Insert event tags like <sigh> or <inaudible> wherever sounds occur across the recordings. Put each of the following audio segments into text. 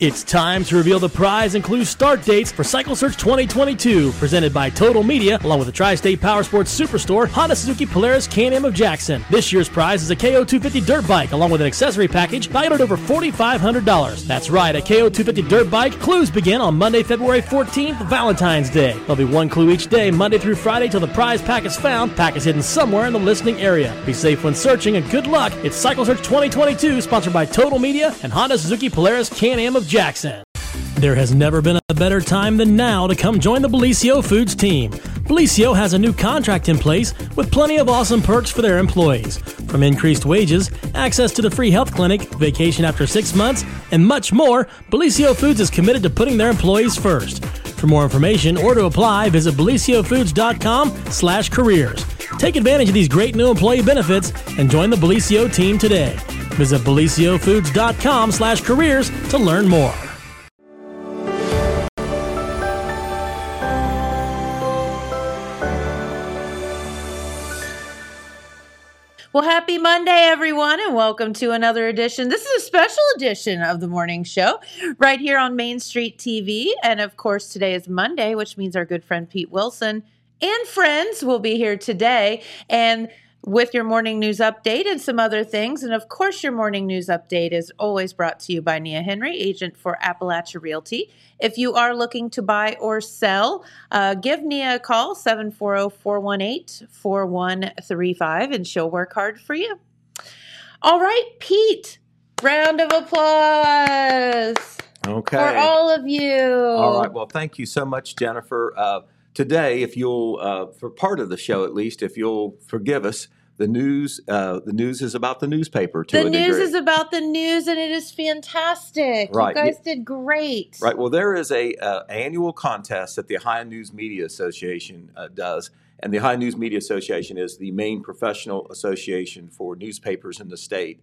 It's time to reveal the prize and clue start dates for Cycle Search 2022, presented by Total Media, along with the Tri State Power Sports Superstore, Honda Suzuki Polaris Can Am of Jackson. This year's prize is a KO 250 dirt bike, along with an accessory package valued at over $4,500. That's right, a KO 250 dirt bike. Clues begin on Monday, February 14th, Valentine's Day. There'll be one clue each day, Monday through Friday, till the prize pack is found. Pack is hidden somewhere in the listening area. Be safe when searching, and good luck. It's Cycle Search 2022, sponsored by Total Media and Honda Suzuki Polaris Can Am of Jackson. There has never been a better time than now to come join the Bellisio Foods team. Bellisio has a new contract in place with plenty of awesome perks for their employees. From increased wages, access to the free health clinic, vacation after six months, and much more, Bellisio Foods is committed to putting their employees first. For more information or to apply, visit bellisiofoods.com slash careers. Take advantage of these great new employee benefits and join the Bellisio team today. Visit bellisiofoods.com slash careers to learn more. Well, happy Monday, everyone, and welcome to another edition. This is a special edition of the morning show right here on Main Street TV. And of course, today is Monday, which means our good friend Pete Wilson and friends will be here today. And with your morning news update and some other things. And of course, your morning news update is always brought to you by Nia Henry, agent for Appalachia Realty. If you are looking to buy or sell, uh, give Nia a call, 740 418 4135, and she'll work hard for you. All right, Pete, round of applause. Okay. For all of you. All right. Well, thank you so much, Jennifer. Uh, today, if you'll, uh, for part of the show at least, if you'll forgive us, the news, uh, the news is about the newspaper. To the news degree. is about the news, and it is fantastic. Right. You guys did great. Right. Well, there is a uh, annual contest that the Ohio News Media Association uh, does, and the Ohio News Media Association is the main professional association for newspapers in the state.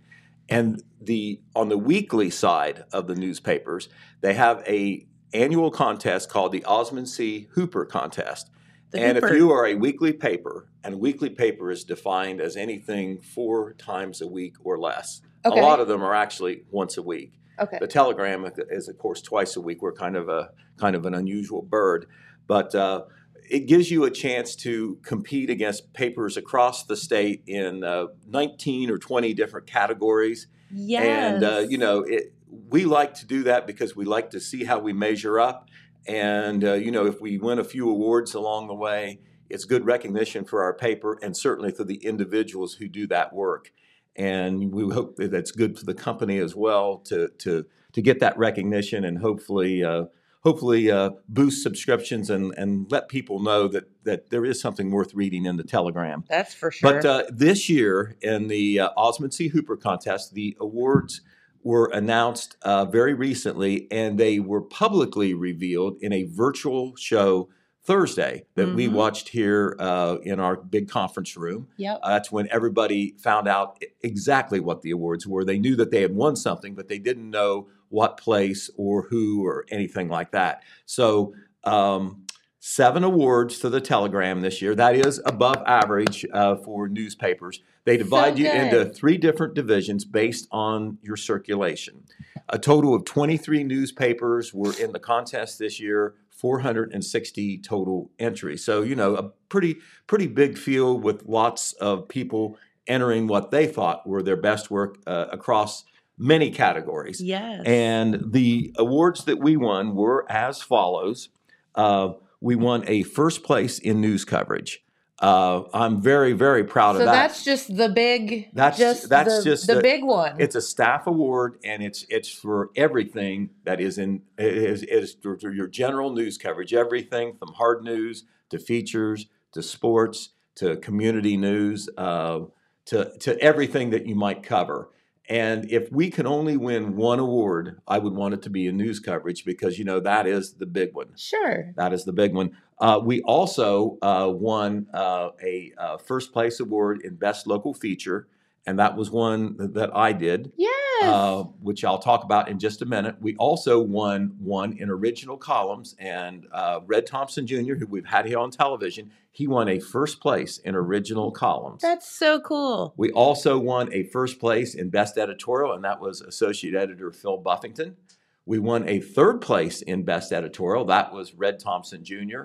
And the on the weekly side of the newspapers, they have a annual contest called the Osman C. Hooper Contest. The and Hooper. if you are a weekly paper, and weekly paper is defined as anything four times a week or less. Okay. A lot of them are actually once a week. Okay. The telegram is, of course, twice a week. We're kind of a kind of an unusual bird, but uh, it gives you a chance to compete against papers across the state in uh, 19 or 20 different categories. Yes. And uh, you know, it, we like to do that because we like to see how we measure up. And uh, you know, if we win a few awards along the way, it's good recognition for our paper and certainly for the individuals who do that work. And we hope that that's good for the company as well to to to get that recognition and hopefully. Uh, Hopefully, uh, boost subscriptions and, and let people know that, that there is something worth reading in the Telegram. That's for sure. But uh, this year in the uh, Osman C. Hooper contest, the awards were announced uh, very recently, and they were publicly revealed in a virtual show Thursday that we Mhm. watched here uh, in our big conference room. yep. Uh, that's when everybody found out exactly what the awards were. They knew that they had won something, but they didn't know what place or who or anything like that. So, um, seven awards to the Telegram this year. That is above average uh, for newspapers. They divide you into three different divisions based on your circulation. A total of 23 newspapers were in the contest this year. 460 total entries. So, you know, a pretty pretty big field with lots of people entering what they thought were their best work uh, across many categories. Yes. And the awards that we won were as follows. Uh, we won a first place in news coverage. Uh, I'm very, very proud so of that. that's just the big. That's- just that's the, just the the- big one. It's a staff award, and it's it's for everything that is in is is your general news coverage. Everything from hard news to features to sports to community news uh, to to everything that you might cover. And if we can only win one award, I would want it to be in news coverage because you know that is the big one. sure. That is the big one. Uh, we also uh, won uh, a uh, first place award in best local feature, and that was one that I did, Yes. Uh, which I'll talk about in just a minute. We also won one in original columns, and uh, Red Thompson Jr., who we've had here on television, he won a first place in original columns. that's so cool. We also won a first place in Best Editorial, and that was Associate Editor Phil Buffington. We won a third place in Best Editorial. That was Red Thompson Jr.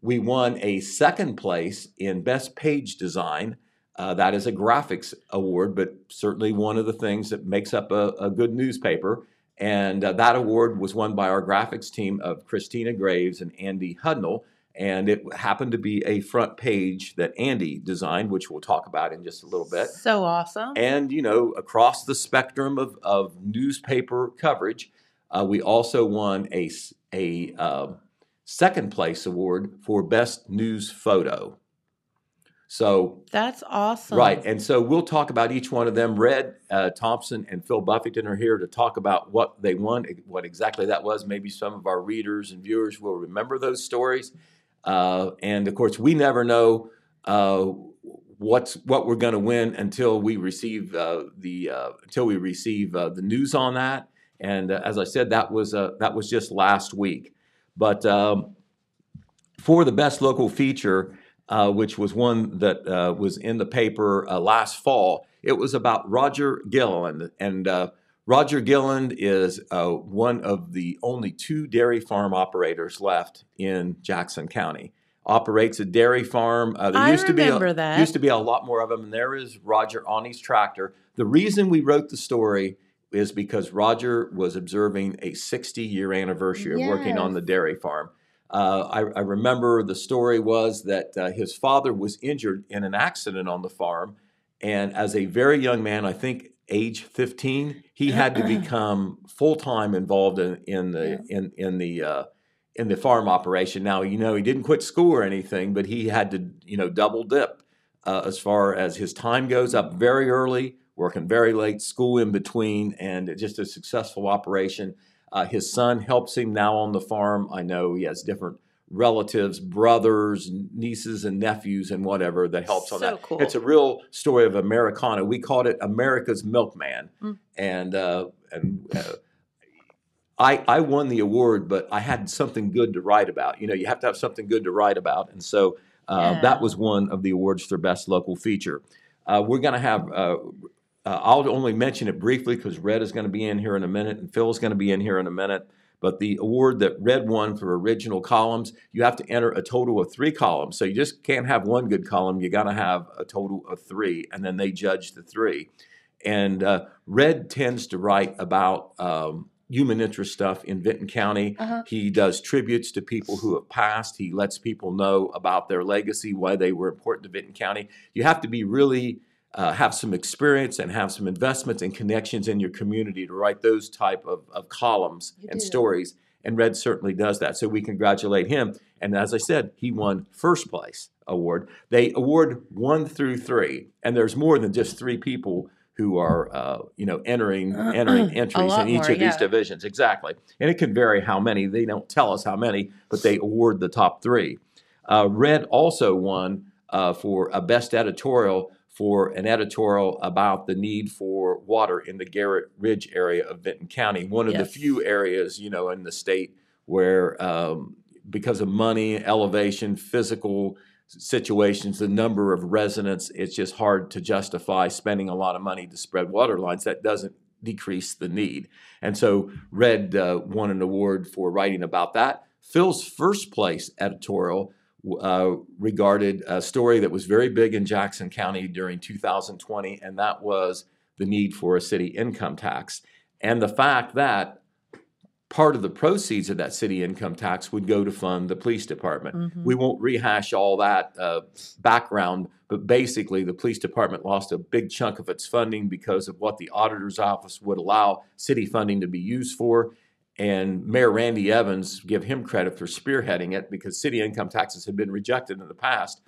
We won a second place in Best Page Design. Uh, that is a graphics award, but certainly one of the things that makes up a, a good newspaper. And uh, that award was won by our graphics team of Christina Graves and Andy Hudnall. And it happened to be a front page that Andy designed, which we'll talk about in just a little bit. So awesome. And, you know, across the spectrum of, of newspaper coverage, uh, we also won a, a uh, second place award for Best News Photo. So that's awesome. Right. And so we'll talk about each one of them. Red uh, Thompson and Phil Buffington are here to talk about what they won, what exactly that was. Maybe some of our readers and viewers will remember those stories. Uh, and of course, we never know uh, what's what we're going to win until we receive uh, the uh, until we receive uh, the news on that. And as I said, that was that was just last week. But um, for the best local feature, uh, which was one that uh, was in the paper uh, last fall. It was about Roger Gilliland. And uh, Roger Gilliland is uh, one of the only two dairy farm operators left in Jackson County. Operates a dairy farm. Uh, there I used to be a, that. used to be a lot more of them, and there is Roger on his tractor. The reason we wrote the story is because Roger was observing a 60 year anniversary yes. of working on the dairy farm. Uh, I, I, remember the story was that uh, his father was injured in an accident on the farm, and as a very young man, I think age 15, he had to <clears throat> become full time involved in, in the in in the uh, in the farm operation. Now, you know, he didn't quit school or anything, but he had to you know double dip uh, as far as his time goes up very early, working very late, school in between, and just a successful operation. Uh, his son helps him now on the farm. I know he has different relatives, brothers, nieces, and nephews, and whatever that helps so on that. Cool. It's a real story of Americana. We called it America's Milkman, mm. and uh, and. Uh, I, I won the award, but I had something good to write about. You know, you have to have something good to write about. And so uh, yeah. that was one of the awards for Best Local Feature. Uh, we're going to have uh, uh, I'll only mention it briefly because Red is going to be in here in a minute and Phil is going to be in here in a minute. But the award that Red won for original columns, you have to enter a total of three columns. So you just can't have one good column. You got to have a total of three, and then they judge the three. And uh, Red tends to write about um, human interest stuff in Vinton County. Uh-huh. He does tributes to people who have passed. He lets people know about their legacy, why they were important to Vinton County. You have to be really uh, have some experience and have some investments and connections in your community to write those type of, of columns you and do. stories. And Red certainly does that. So we congratulate him. And as I said, he won first place award. They award one through three, and there's more than just three people who are uh, you know entering <clears throat> entering entries in each more, of yeah. these divisions. Exactly, and it can vary how many. They don't tell us how many, but they award the top three. Uh, Red also won uh, for a best editorial for an editorial about the need for water in the Garrett Ridge area of Vinton County, one of yes. the few areas, you know, in the state where, um, because of money, elevation, physical situations, the number of residents, it's just hard to justify spending a lot of money to spread water lines. That doesn't decrease the need. And so Red uh, won an award for writing about that. Phil's first place editorial uh, regarded a story that was very big in Jackson County during 2020, and that was the need for a city income tax. And the fact that part of the proceeds of that city income tax would go to fund the police department. Mm-hmm. We won't rehash all that uh, background, but basically, the police department lost a big chunk of its funding because of what the auditor's office would allow city funding to be used for. And Mayor Randy Evans, give him credit for spearheading it because city income taxes had been rejected in the past.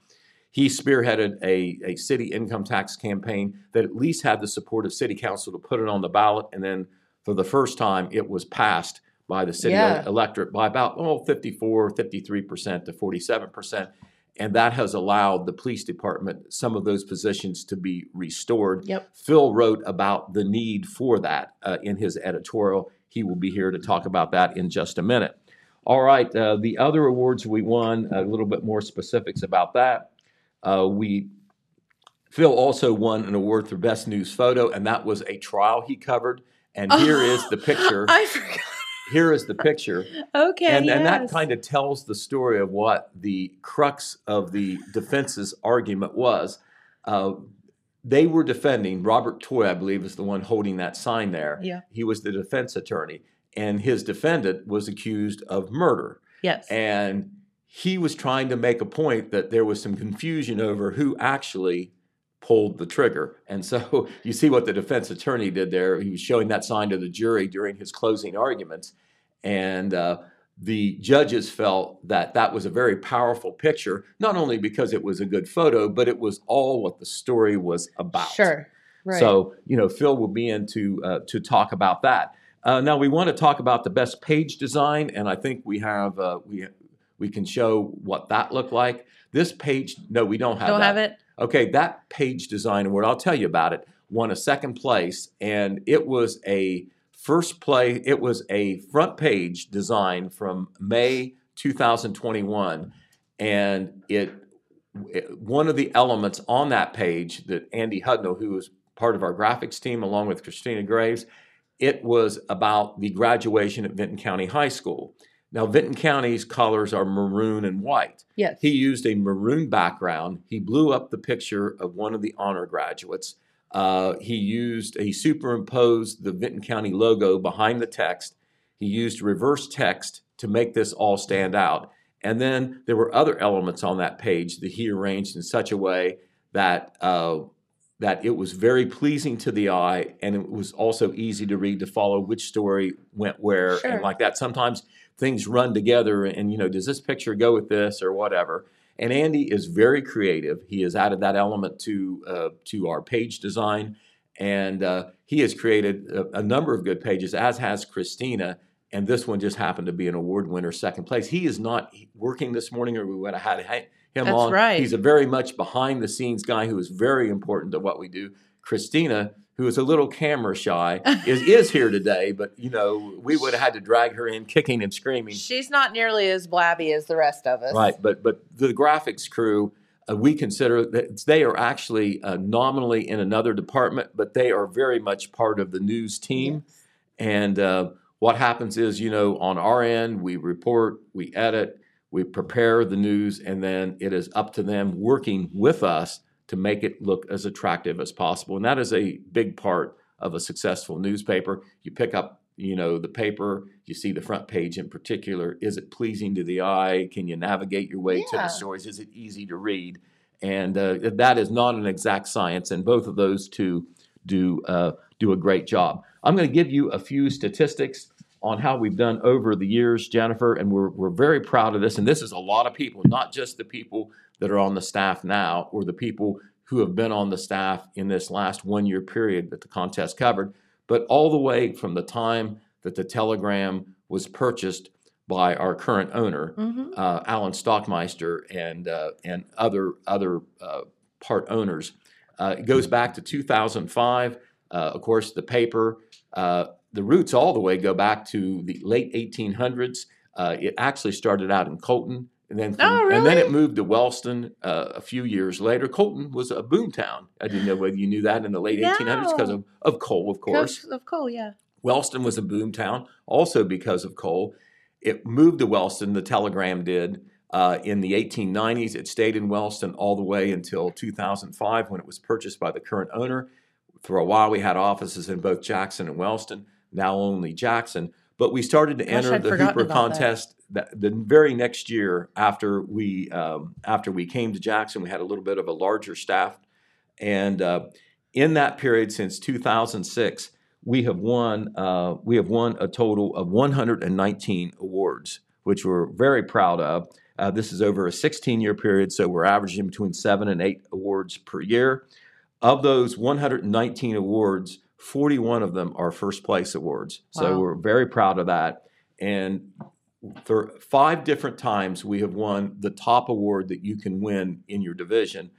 He spearheaded a, a city income tax campaign that at least had the support of city council to put it on the ballot. And then for the first time, it was passed by the city yeah. electorate by about oh, 54, 53% to 47%. And that has allowed the police department some of those positions to be restored. Yep. Phil wrote about the need for that uh, in his editorial. He will be here to talk about that in just a minute. All right, uh, the other awards we won, a little bit more specifics about that. Uh, we Phil also won an award for Best News Photo, and that was a trial he covered. And here is the picture. <laughs> I forgot. here is the picture. Okay. and, and that kind of tells the story of what the crux of the defense's argument was. Uh, they were defending Robert Toy, I believe, is the one holding that sign there. Yeah. He was the defense attorney, and his defendant was accused of murder. Yes. And he was trying to make a point that there was some confusion over who actually pulled the trigger. And so <laughs> you see what the defense attorney did there. He was showing that sign to the jury during his closing arguments. And uh, the judges felt that that was a very powerful picture, not only because it was a good photo, but it was all what the story was about. Sure. Right. So, you know, Phil will be in to, uh, to talk about that. Uh, now, we want to talk about the best page design, and I think we have uh, we we can show what that looked like. This page, no, we don't have don't that. have it. Okay, that page design award, I'll tell you about it, won a second place, and it was a first play, it was a front page design from May 2021. And it, it- one of the elements on that page that Andy Hudnall, who was part of our graphics team along with Christina Graves, it was about the graduation at Vinton County High School. Now, Vinton County's colors are maroon and white. Yes. He used a maroon background. He blew up the picture of one of the honor graduates. Uh, he used, he superimposed the Vinton County logo behind the text. He used reverse text to make this all stand out. And then there were other elements on that page that he arranged in such a way that uh, that it was very pleasing to the eye, and it was also easy to read to follow which story went where Sure. and like that. Sometimes things run together, and you know, does this picture go with this or whatever? And Andy is very creative. He has added that element to uh, to our page design, and uh, he has created a, a number of good pages, as has Christina. And this one just happened to be an award winner, second place. He is not working this morning, or we would have had ha- him That's on. right. He's a very much behind the scenes guy who is very important to what we do. Christina, who is a little camera shy, is <laughs> is here today, but you know we would have had to drag her in, kicking and screaming. She's not nearly as blabby as the rest of us. Right, but but the graphics crew, uh, we consider that they are actually uh, nominally in another department, but they are very much part of the news team. And uh, what happens is, you know, on our end, we report, we edit, we prepare the news, and then it is up to them working with us to make it look as attractive as possible. And that is a big part of a successful newspaper. You pick up, you know, the paper, you see the front page in particular. Is it pleasing to the eye? Can you navigate your way to the stories? Is it easy to read? And uh, that is not an exact science, and both of those two do uh, do a great job. I'm going to give you a few statistics on how we've done over the years, Jennifer, and we're we're very proud of this. And this is a lot of people, not just the people that are on the staff now or the people who have been on the staff in this last one year period that the contest covered, but all the way from the time that the telegram was purchased by our current owner, hmm uh, Alan Stockmeister and uh, and other other uh, part owners. Uh, it goes back to 2005. Uh, of course, the paper, uh, the roots all the way go back to the late 1800s. Uh, it actually started out in Colton, and then from- Oh, and then it moved to Wellston uh, a few years later. Colton was a boom town. I didn't know whether you knew that in the late 1800s because of, of coal, of course. Of, of coal, yeah. Wellston was a boom town, also because of coal. It moved to Wellston, the Telegram did, uh, in the 1890s. It stayed in Wellston all the way until 2005 when it was purchased by the current owner. For a while, we had offices in both Jackson and Wellston, now only Jackson. But we started to Gosh, enter I'd the Hooper that. contest that, the very next year after we um, after we came to Jackson. We had a little bit of a larger staff, and uh, in that period since 2006, we have won uh, we have won a total of 119 awards, which we're very proud of. Uh, this is over a 16 year period, so we're averaging between seven and eight awards per year. Of those 119 awards, 41 of them are first place awards. So we're very proud of that. And for five different times, we have won the top award that you can win in your division.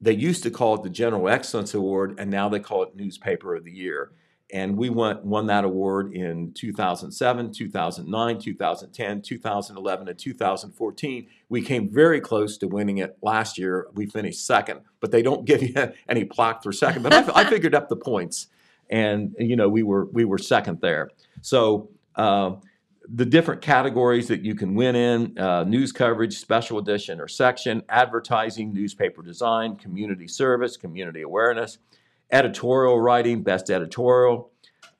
They used to call it the General Excellence Award, and now they call it Newspaper of the Year. And we won, won that award in 2007, 2009, 2010, 2011, and 2014. We came very close to winning it last year. We finished second, but they don't <laughs> give you any plaque for second. But I, I figured up the points, and you know we were we were second there. So uh, the different categories that you can win in uh, news coverage, special edition or section, advertising, newspaper design, community service, community awareness, editorial writing, best editorial,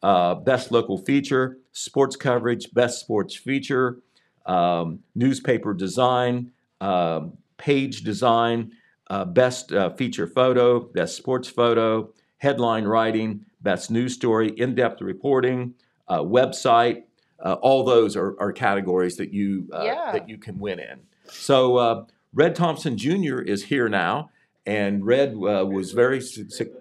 uh, best local feature, sports coverage, best sports feature, um, newspaper design, um, page design, uh, best uh, feature photo, best sports photo, headline writing, best news story, in depth reporting, uh, website. Uh, all those are, are categories that you uh, Yeah. that you can win in. So uh, Red Thompson Jr. is here now, and Red uh, was very su- su-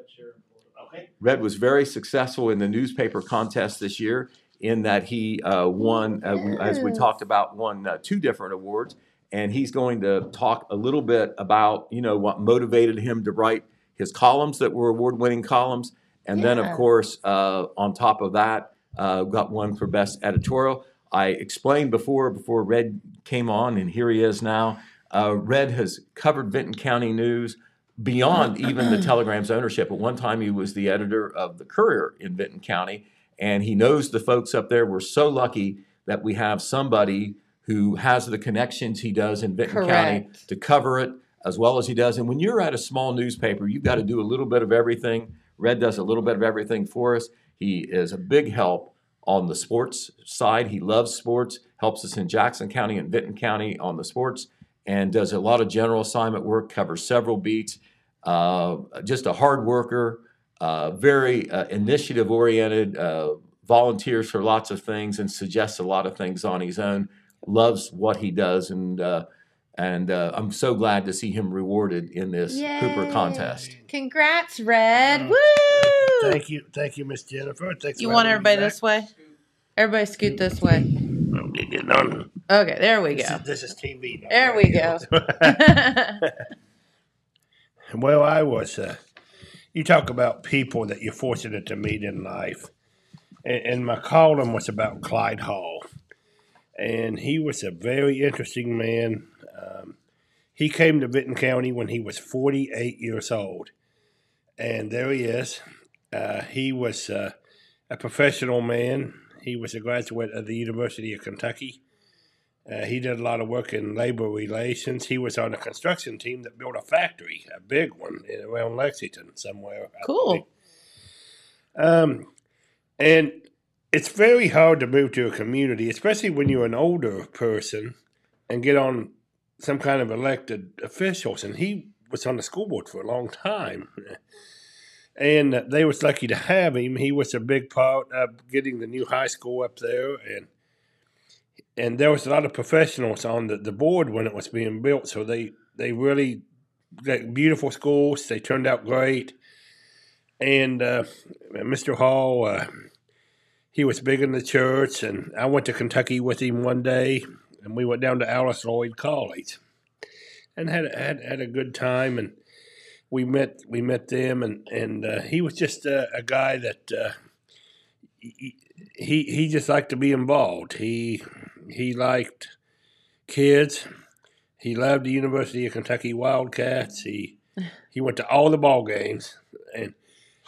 Red was very successful in the newspaper contest this year in that he uh, won, uh, we- as we talked about, won uh, two different awards. And he's going to talk a little bit about, you know, what motivated him to write his columns that were award-winning columns. And then, of course, uh, on top of that, uh, got one for best editorial. I explained before, before Red came on, and here he is now. Uh, Red has covered Vinton County news beyond even the <clears throat> Telegram's ownership. At one time, he was the editor of the Courier in Vinton County, and he knows the folks up there. We're so lucky that we have somebody who has the connections he does in Vinton County to cover it as well as he does. And when you're at a small newspaper, you've got to do a little bit of everything. Red does a little bit of everything for us. He is a big help on the sports side. He loves sports, helps us in Jackson County and Vinton County on the sports, and does a lot of general assignment work, covers several beats. Uh, just a hard worker, uh, very uh, initiative oriented, uh, volunteers for lots of things, and suggests a lot of things on his own. Loves what he does, and uh, and uh, I'm so glad to see him rewarded in this Hooper Yay. contest. Congrats, Red. Mm. Woo! Thank you, thank you, Miss Jennifer. Thanks You want everybody this way? Everybody scoot this way. I'm getting on. Okay, there we This go. is, this is TV. now. There we go. <laughs> well, I was. Uh, you talk about people that you're fortunate to meet in life, and, and my column was about Clyde Hall, and he was a very interesting man. Um, he came to Vinton County when he was 48 years old, and there he is. Uh, he was uh, a professional man. He was a graduate of the University of Kentucky. Uh, he did a lot of work in labor relations. He was on a construction team that built a factory, a big one in, around Lexington somewhere. Cool. Um, and it's very hard to move to a community, especially when you're an older person and get on some kind of elected officials. And he was on the school board for a long time. And they was lucky to have him. He was a big part of getting the new high school up there, and and there was a lot of professionals on the, the board when it was being built. So they they really got beautiful schools. They turned out great. And uh, Mr. Hall, uh, he was big in the church, and I went to Kentucky with him one day, and we went down to Alice Lloyd College, and had had had a good time. And we met we met them, and and uh, he was just a, a guy that. Uh, he, he just liked to be involved. He he liked kids. He loved the University of Kentucky Wildcats. He he went to all the ball games, and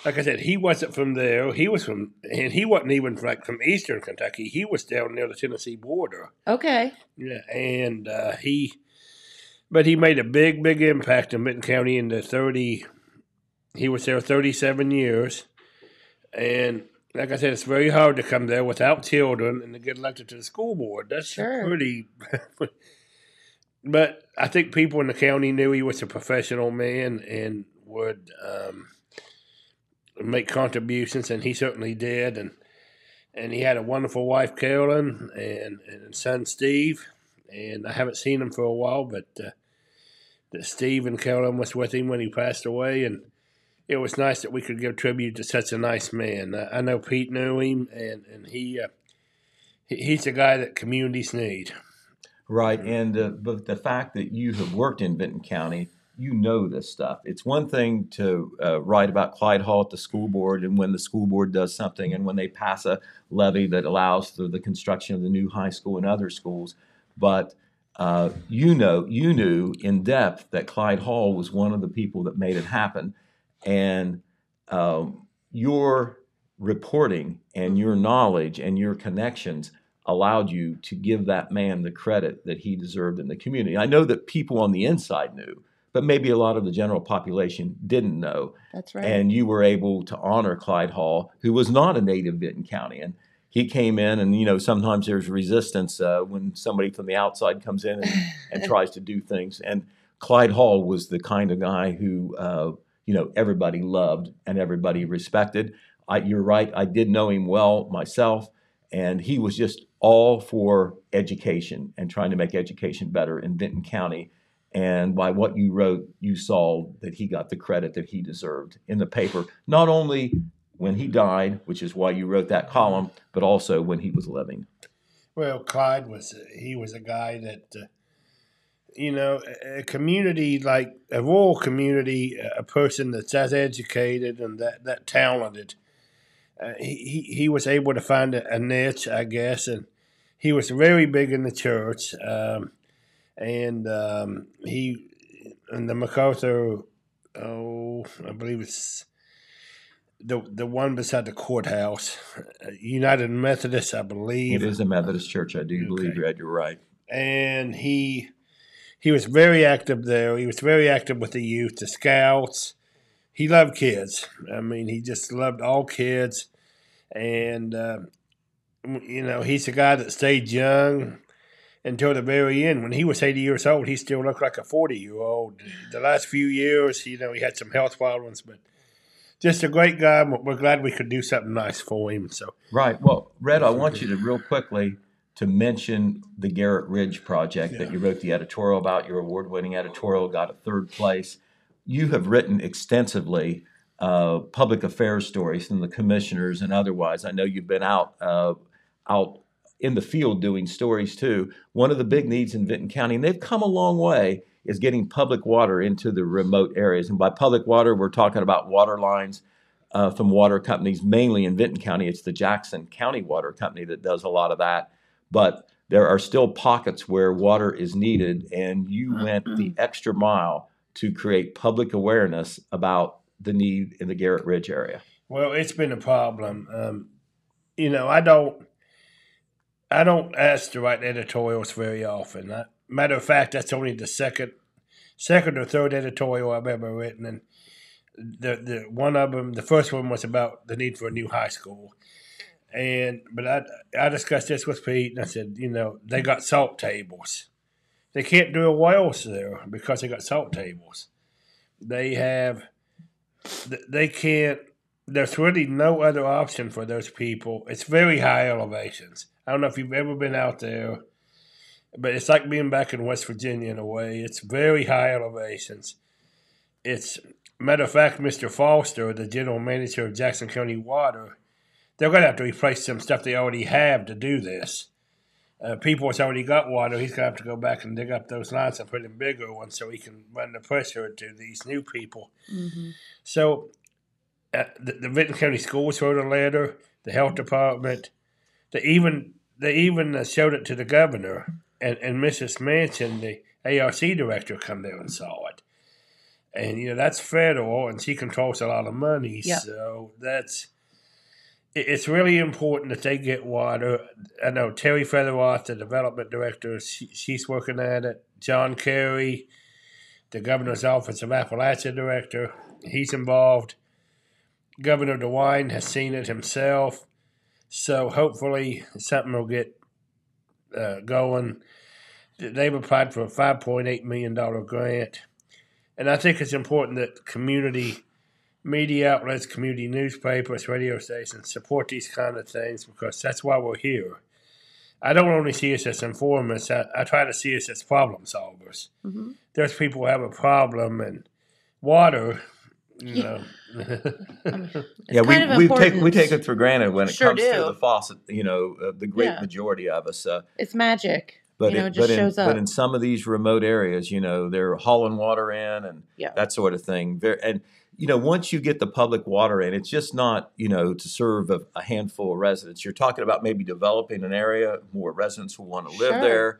like I said, he wasn't from there. He was from, and he wasn't even like from Eastern Kentucky. He was down near the Tennessee border. okay. Yeah, and uh, he, but he made a big, big impact in Vinton County in the thirty. He was there thirty-seven years, and like I said, it's very hard to come there without children and to get elected to the school board. That's Sure. pretty. <laughs> but I think people in the county knew he was a professional man and would um, make contributions, and he certainly did. And and he had a wonderful wife, Carolyn, and and son Steve. And I haven't seen him for a while, but uh, that Steve and Carolyn was with him when he passed away, and it was nice that we could give tribute to such a nice man. Uh, I know Pete knew him, and and he, uh, he he's a guy that communities need. Right, and uh, but the fact that you have worked in Vinton County, you know this stuff. It's one thing to uh, write about Clyde Hall at the school board, and when the school board does something, and when they pass a levy that allows the construction of the new high school and other schools, but uh, you know, you knew in depth that Clyde Hall was one of the people that made it happen, and um, your reporting and your knowledge and your connections allowed you to give that man the credit that he deserved in the community. I know that people on the inside knew, but maybe a lot of the general population didn't know. That's right. And you were able to honor Clyde Hall, who was not a native Vinton County. And he came in, and you know sometimes there's resistance uh, when somebody from the outside comes in and, and <laughs> tries to do things. And Clyde Hall was the kind of guy who uh, you know everybody loved and everybody respected. I, you're right. I did know him well myself, and he was just all for education and trying to make education better in Vinton County. And by what you wrote, you saw that he got the credit that he deserved in the paper, not only when he died, which is why you wrote that column, but also when he was living. Well, Clyde was he was a guy that uh, you know a community like a rural community, a person that's as educated and that that talented. Uh, he he was able to find a, a, niche, I guess, and he was very big in the church, um, and um, he and the McArthur, oh, I believe it's the the one beside the courthouse, uh, United Methodist, I believe. It is a Methodist church. I do okay. believe you're, you're right. And he he was very active there. He was very active with the youth, the scouts. He loved kids. I mean, he just loved all kids, and uh, you know, he's a guy that stayed young until the very end. When he was 80 years old, he still looked like a 40 year old. The last few years, you know, he had some health problems, but just a great guy. We're glad we could do something nice for him. So right. Well, Red, I want you to real quickly to mention the Garrett Ridge project yeah. that you wrote the editorial about. Your award-winning editorial got a third place. You have written extensively uh, public affairs stories from the commissioners and otherwise. I know you've been out uh, out in the field doing stories too. One of the big needs in Vinton County, and they've come a long way, is getting public water into the remote areas. And by public water, we're talking about water lines uh, from water companies, mainly in Vinton County. It's the Jackson County Water Company that does a lot of that. But there are still pockets where water is needed, and you went the extra mile to create public awareness about the need in the Garrett Ridge area. Well, it's been a problem. Um, you know, I don't, I don't ask to write editorials very often. I, Matter of fact, that's only the second, second or third editorial I've ever written, and the the one of them, the first one was about the need for a new high school, and but I I discussed this with Pete, and I said, you know, they got salt tables, they can't do a wells there because they got salt tables. They have, they can't. There's really no other option for those people. It's very high elevations. I don't know if you've ever been out there but it's like being back in West Virginia in a way. It's very high elevations. It's matter of fact, Mr. Foster, the general manager of Jackson County Water, they're going to have to replace some stuff they already have to do this. Uh, people that's already got water, he's going to have to go back and dig up those lines and put in bigger ones so he can run the pressure to these new people. Mm-hmm. So, uh, the, the Vinton County Schools wrote a letter, the health department, they even they even uh, showed it to the governor and, and Mrs. Manchin, the ARC director, come there and saw it. And you know that's federal, and she controls a lot of money, yep. so that's it's really important that they get water. I know Terry Fetherolf, the development director, she, she's working at it. John Carey, the governor's office of Appalachia director, he's involved. Governor DeWine has seen it himself. So hopefully something will get uh, going. They've applied for a $5.8 million grant. And I think it's important that community media outlets, community newspapers, radio stations support these kind of things because that's why we're here. I don't only see us as informers, I, I try to see us as problem solvers. Mm-hmm. There's people who have a problem, and water you know. <laughs> yeah, we, we take we take it for granted when it sure comes do. to the faucet. You know, uh, the great yeah. majority of us. Uh, it's magic. But you know, it, it but, in, but in some of these remote areas, you know, they're hauling water in and yeah. that sort of thing. Very, and you know, once you get the public water in, it's just not you know to serve a, a handful of residents. You're talking about maybe developing an area more residents will want to live sure. there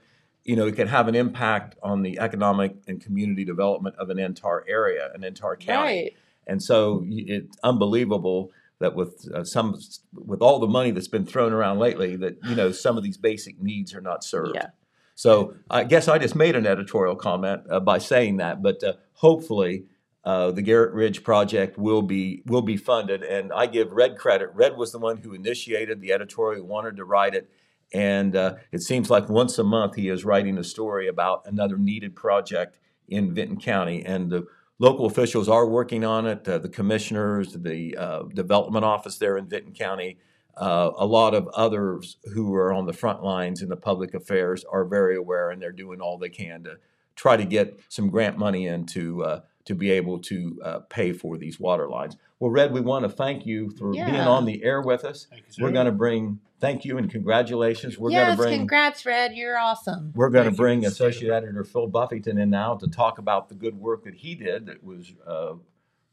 you know, it can have an impact on the economic and community development of an entire area, an entire county. Right. And so it's unbelievable that with uh, some with all the money that's been thrown around lately, that you know some of these basic needs are not served. Yeah. So I guess I just made an editorial comment uh, by saying that, but uh, hopefully uh, the Garrett Ridge project will be will be funded, and I give Red credit. Red was the one who initiated the editorial, wanted to write it, and uh, it seems like once a month he is writing a story about another needed project in Vinton County, and the local officials are working on it. Uh, the commissioners, the uh, development office there in Vinton County, uh, a lot of others who are on the front lines in the public affairs are very aware, and they're doing all they can to try to get some grant money in to uh, to be able to uh, pay for these water lines. Well, Red, we want to thank you for being on the air with us. Thank you. We're going to bring thank you and congratulations. We're yes, going to bring congrats, Red. You're awesome. we're going to Thank you, bring Mr. Associate Editor Phil Buffington in now to talk about the good work that he did that was uh,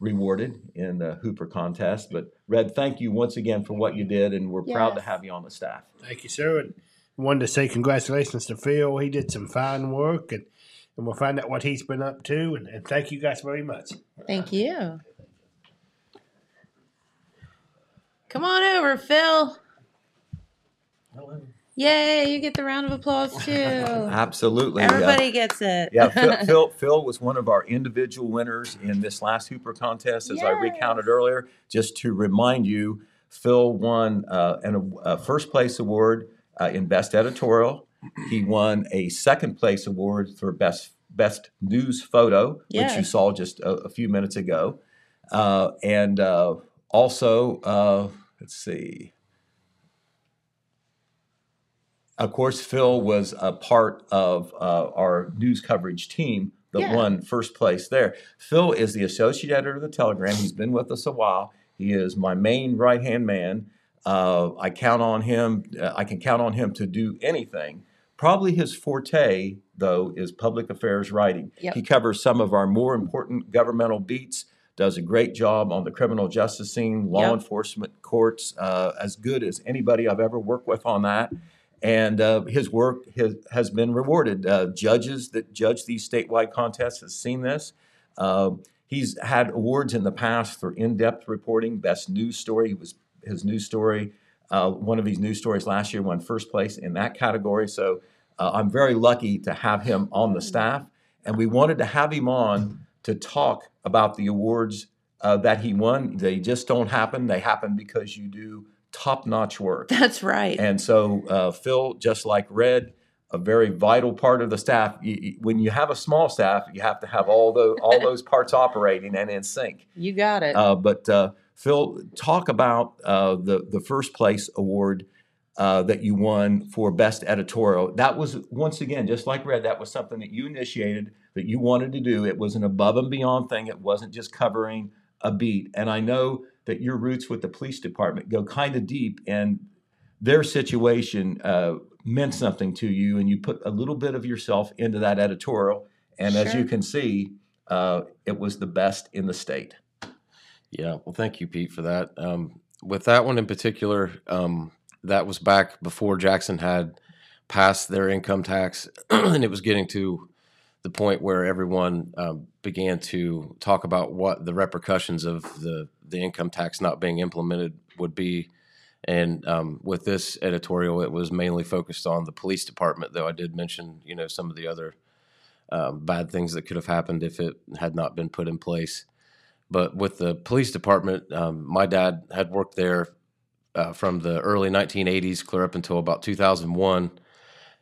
rewarded in the Hooper contest. But Red, thank you once again for what you did, and we're proud to have you on the staff. Thank you, sir. And wanted to say congratulations to Phil. He did some fine work, and, and we'll find out what he's been up to. And, and thank you guys very much. Thank you. Come on over, Phil. Yay, you get the round of applause <laughs> too. Absolutely. Everybody gets it. yeah, Phil, <laughs> Phil, Phil was one of our individual winners in this last Hooper contest, as I recounted earlier. Just to remind you, Phil won uh, an, a first place award uh, in best editorial. He won a second place award for best best news photo, which you saw just a, a few minutes ago, uh, and uh, also uh, let's see. Of course, Phil was a part of uh, our news coverage team that Yeah. won first place there. Phil is the associate editor of the Telegram. He's been with us a while. He is my main right hand man. Uh, I count on him. Uh, I can count on him to do anything. Probably his forte, though, is public affairs writing. Yep. He covers some of our more important governmental beats. Does a great job on the criminal justice scene, law Yep. enforcement, courts, uh, as good as anybody I've ever worked with on that and uh, his work has, has been rewarded. Uh, judges that judge these statewide contests has seen this. Uh, he's had awards in the past for in-depth reporting, best news story. He was his news story. Uh, one of his news stories last year won first place in that category. So uh, I'm very lucky to have him on the staff, and we wanted to have him on to talk about the awards uh, that he won. They just don't happen. They happen because you do top-notch work. That's right. And so, uh, Phil, just like Red, a very vital part of the staff. You, when you have a small staff, you have to have all the all those <laughs> parts operating and in sync. you got it. Uh, but uh, Phil, talk about uh, the the first place award uh, that you won for best editorial. That was once again, just like Red, that was something that you initiated that you wanted to do. It was an above and beyond thing. It wasn't just covering a beat. And I know that your roots with the police department go kind of deep, and their situation uh, meant something to you, and you put a little bit of yourself into that editorial. And as you can see, uh, it was the best in the state. Yeah, well, thank you, Pete, for that. Um, with that one in particular, um, that was back before Jackson had passed their income tax, <clears throat> and it was getting to the point where everyone um, began to talk about what the repercussions of the the income tax not being implemented would be. And um, with this editorial, it was mainly focused on the police department, though I did mention, you know, some of the other um, bad things that could have happened if it had not been put in place. But with the police department, um, my dad had worked there uh, from the early 1980s clear up until about 2001.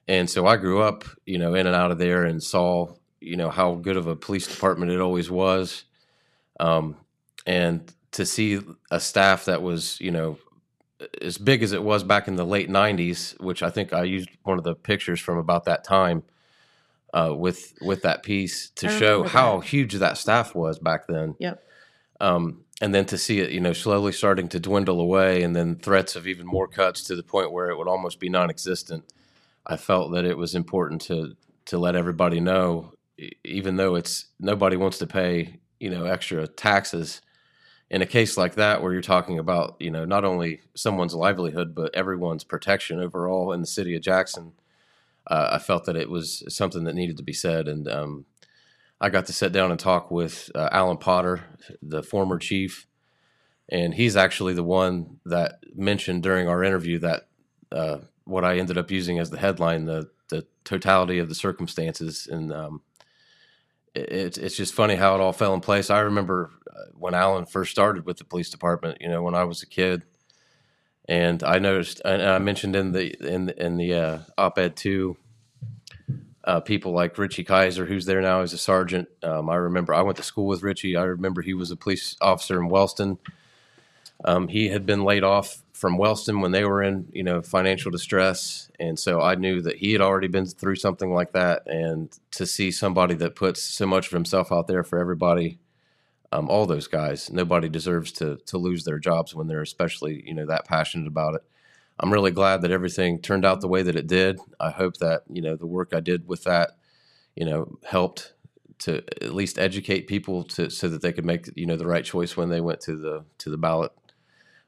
And so I grew up, you know, in and out of there and saw, you know, how good of a police department it always was. Um, and to see a staff that was, you know, as big as it was back in the late 90s, which I think I used one of the pictures from about that time uh, with with that piece to show remember how huge that staff was back then. Yep. Um, and then to see it, you know, slowly starting to dwindle away, and then threats of even more cuts to the point where it would almost be non-existent. I felt that it was important to to let everybody know, even though it's nobody wants to pay, you know, extra taxes. In a case like that, where you're talking about, you know, not only someone's livelihood but everyone's protection overall in the city of Jackson, uh, I felt that it was something that needed to be said, and um, I got to sit down and talk with uh, Alan Potter, the former chief, and he's actually the one that mentioned during our interview that uh, what I ended up using as the headline the the totality of the circumstances and um, it's it's just funny how it all fell in place. I remember uh, when Alan first started with the police department. You know, when I was a kid, and I noticed, and I mentioned in the in in the uh, op-ed too, uh, people like Richie Kaiser, who's there now as a sergeant. Um, I remember I went to school with Richie. I remember he was a police officer in Wellston. Um, he had been laid off from Wellston when they were in, you know, financial distress, and so I knew that he had already been through something like that. And to see somebody that puts so much of himself out there for everybody, um, all those guys, nobody deserves to to lose their jobs when they're especially, you know, that passionate about it. I'm really glad that everything turned out the way that it did. I hope that you know the work I did with that, you know, helped to at least educate people to so that they could make you know the right choice when they went to the to the ballot.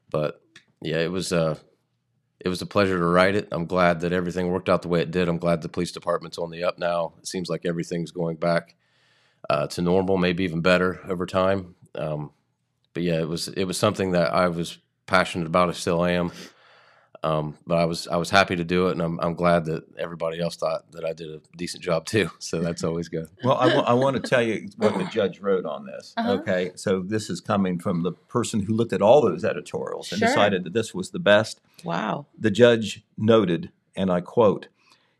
But yeah, it was uh it was a pleasure to write it. I'm glad that everything worked out the way it did. I'm glad the police department's on the up now. It seems like everything's going back uh, to normal, maybe even better over time. Um, but yeah, it was it was something that I was passionate about. I still am. Um, but I was I was happy to do it, and I'm I'm glad that everybody else thought that I did a decent job too. <laughs> So that's always good. Well, I I want to tell you what the judge wrote on this. Uh-huh. Okay, so this is coming from the person who looked at all those editorials and Sure. decided that this was the best. Wow. The judge noted, and I quote,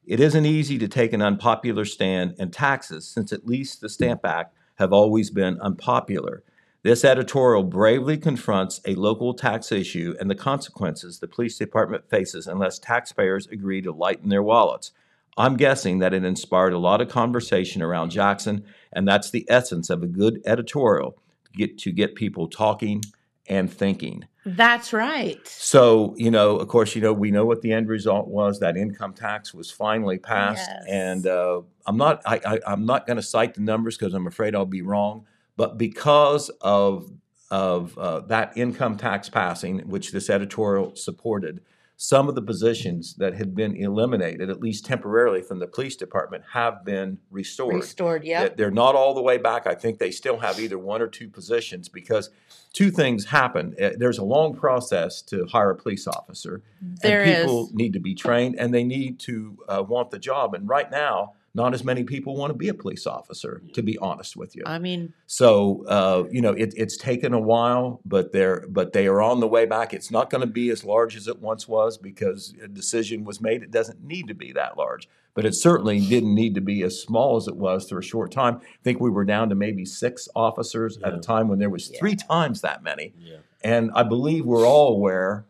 It isn't easy to take an unpopular stand in taxes since at least the Stamp Act have always been unpopular. This editorial bravely confronts a local tax issue and the consequences the police department faces unless taxpayers agree to lighten their wallets. I'm guessing that it inspired a lot of conversation around Jackson, and that's the essence of a good editorial to get, to get people talking and thinking. That's right. So, you know, of course, you know, we know what the end result was. That income tax was finally passed, Yes. and uh, I'm not, I, I, I'm not going to cite the numbers because I'm afraid I'll be wrong. But because of of uh, that income tax passing, which this editorial supported, some of the positions that had been eliminated, at least temporarily, from the police department, have been restored. Restored. Yep. They're not all the way back. I think they still have either one or two positions because two things happen. Uh, There's a long process to hire a police officer. There and is. people need to be trained and they need to uh, want the job. And right now, not as many people want to be a police officer, to be honest with you. I mean, So uh, you know, it, it's taken a while, but they're but they are on the way back. It's not going to be as large as it once was because a decision was made. It doesn't need to be that large, but it certainly didn't need to be as small as it was for a short time. I think we were down to maybe six officers at a time when there was three times that many. Yeah. And I believe we're all aware.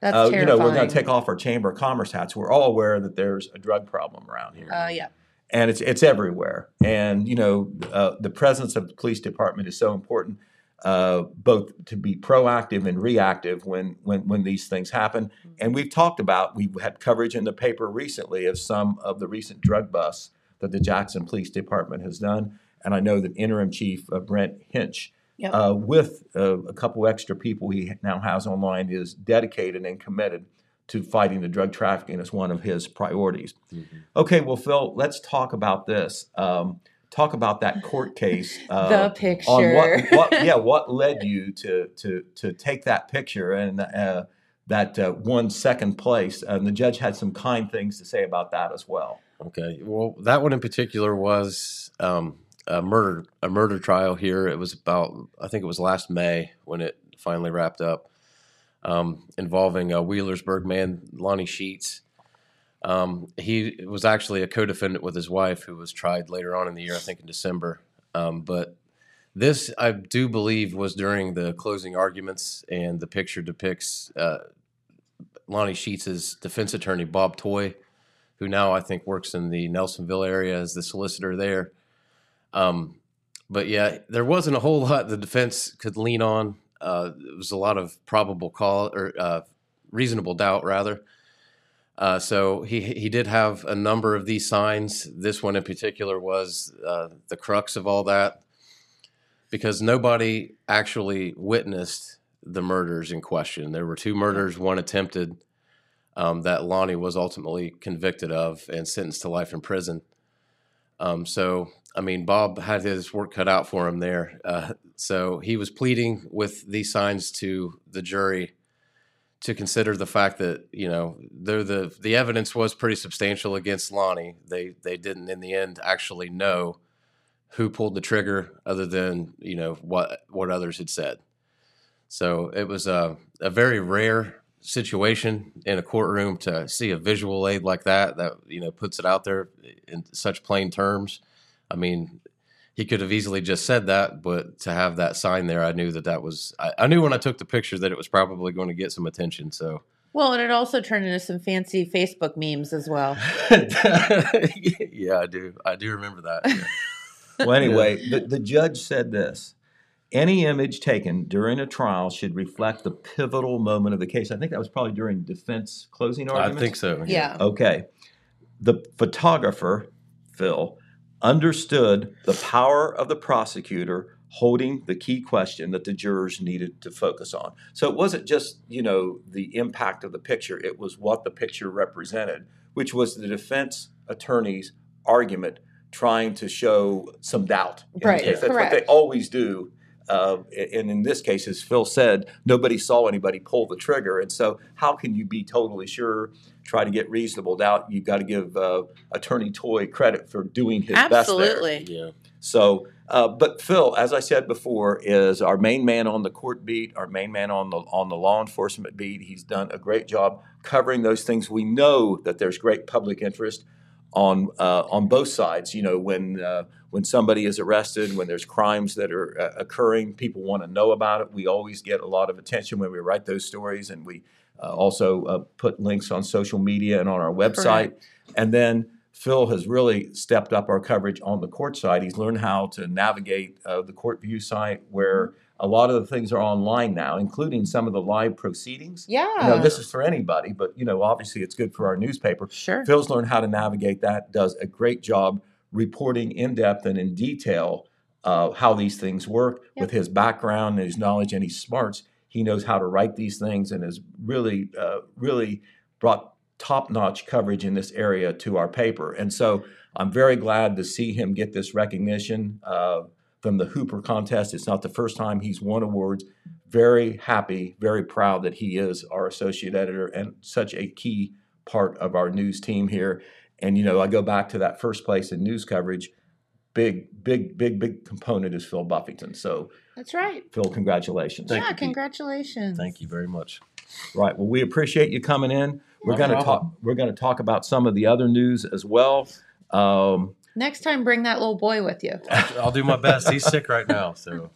that's Uh, you know, we're going to take off our Chamber of Commerce hats. We're all aware that there's a drug problem around here Uh, yeah. And it's it's everywhere. And you know, uh, the presence of the police department is so important, uh, both to be proactive and reactive when when when these things happen. And we've talked about we've had coverage in the paper recently of some of the recent drug busts that the Jackson Police Department has done. And I know that interim chief uh, Brent Hinch. Yep. Uh, with uh, a couple extra people he now has online, is dedicated and committed to fighting the drug trafficking as one of his priorities. Okay, well, Phil, let's talk about this. Um, talk about that court case. <laughs> Uh, the On picture. what, what, <laughs> yeah, what led you to to to take that picture and uh, that uh, one second place? And the judge had some kind things to say about that as well. Okay. Well, that one in particular was um, a murder a murder trial here. It was about I think it was last May when it finally wrapped up, um, involving uh, Wheelersburg man Lonnie Sheets. Um, he was actually a co-defendant with his wife, who was tried later on in the year, I think in December. Um, but this, I do believe, was during the closing arguments, and the picture depicts uh, Lonnie Sheets' defense attorney, Bob Toy, who now I think works in the Nelsonville area as the solicitor there. Um, but yeah, there wasn't a whole lot the defense could lean on. Uh, it was a lot of probable call or uh, reasonable doubt, rather. Uh, so he he did have a number of these signs. This one in particular was uh, the crux of all that, because nobody actually witnessed the murders in question. There were two murders, one attempted, um, that Lonnie was ultimately convicted of and sentenced to life in prison. Um, so, I mean, Bob had his work cut out for him there. Uh, So he was pleading with these signs to the jury to consider the fact that you know the the evidence was pretty substantial against Lonnie. They they didn't in the end actually know who pulled the trigger, other than you know what what others had said. So it was a a very rare situation in a courtroom to see a visual aid like that that you know puts it out there in such plain terms. I mean, he could have easily just said that, but to have that sign there, I knew that that was. I, I knew when I took the picture that it was probably going to get some attention. So, Well, and it also turned into some fancy Facebook memes as well. <laughs> yeah, I do. I do remember that. yeah. <laughs> Well, anyway, the, the judge said this any image taken during a trial should reflect the pivotal moment of the case. I think that was probably during defense closing argument. I think so. Yeah. Okay. The photographer, Phil, understood the power of the prosecutor holding the key question that the jurors needed to focus on. So it wasn't just, you know, the impact of the picture, it was what the picture represented, which was the defense attorney's argument trying to show some doubt. Right. That's what they always do. Uh, and in this case, as Phil said, nobody saw anybody pull the trigger. And so, how can you be totally sure? Try to get reasonable doubt. You've got to give uh, Attorney Toy credit for doing his best there. Absolutely. Yeah. So, uh, but Phil, as I said before, is our main man on the court beat, our main man on the on the law enforcement beat. He's done a great job covering those things. We know that there's great public interest on uh, on both sides. You know, when uh, when somebody is arrested, when there's crimes that are uh, occurring, people want to know about it. We always get a lot of attention when we write those stories, and we uh, also uh, put links on social media and on our website. And then Phil has really stepped up our coverage on the court side. He's learned how to navigate uh, the court view site where a lot of the things are online now, including some of the live proceedings. Yeah. You know, this is for anybody, but you know, obviously it's good for our newspaper. sure. Phil's learned how to navigate that, does a great job reporting in depth and in detail uh, how these things work Yep. with his background and his knowledge and his smarts. He knows how to write these things and has really, uh, really brought top notch coverage in this area to our paper. And so I'm very glad to see him get this recognition uh, from the Hooper contest. It's not the first time he's won awards. Very happy, very proud that he is our associate editor and such a key part of our news team here. And, you know, I go back to that first place in news coverage. Big, big, big, big component is Phil Buffington. So, That's right. Phil, congratulations. Thank yeah, you, congratulations. Thank you very much. Right. Well, we appreciate you coming in. We're No going to talk. We're going to talk about some of the other news as well. Um, Next time, bring that little boy with you. I'll do my best. He's sick right now, so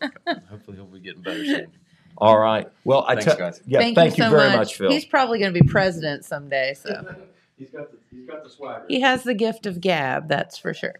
hopefully he'll be getting better soon. all right. Well, I Thanks, tell. guys. Yeah. thank, Thank, you, you, so very much. much, Phil. He's probably going to be president someday. So <laughs> He's got the he's got the swagger. he has the gift of gab. That's for sure.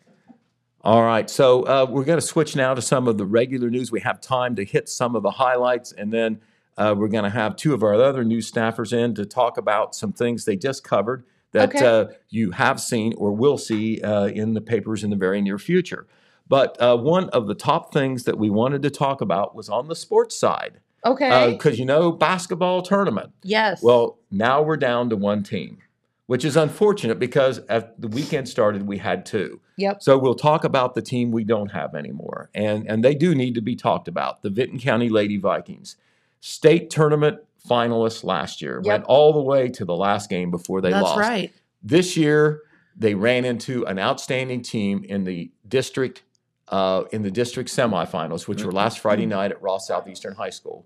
All right. So uh, we're going to switch now to some of the regular news. We have time to hit some of the highlights, and then uh, we're going to have two of our other news staffers in to talk about some things they just covered that Okay. uh, you have seen or will see uh, in the papers in the very near future. But uh, one of the top things that we wanted to talk about was on the sports side, Okay. because you know basketball tournament. yes. Well, now we're down to one team, which is unfortunate because at the weekend started, we had two. Yep. So we'll talk about the team we don't have anymore, and and they do need to be talked about. The Vinton County Lady Vikings, state tournament finalists last year, Yep. went all the way to the last game before they That's lost. right. This year, they ran into an outstanding team in the district uh, in the district semifinals, which were last Friday night at Ross Southeastern High School.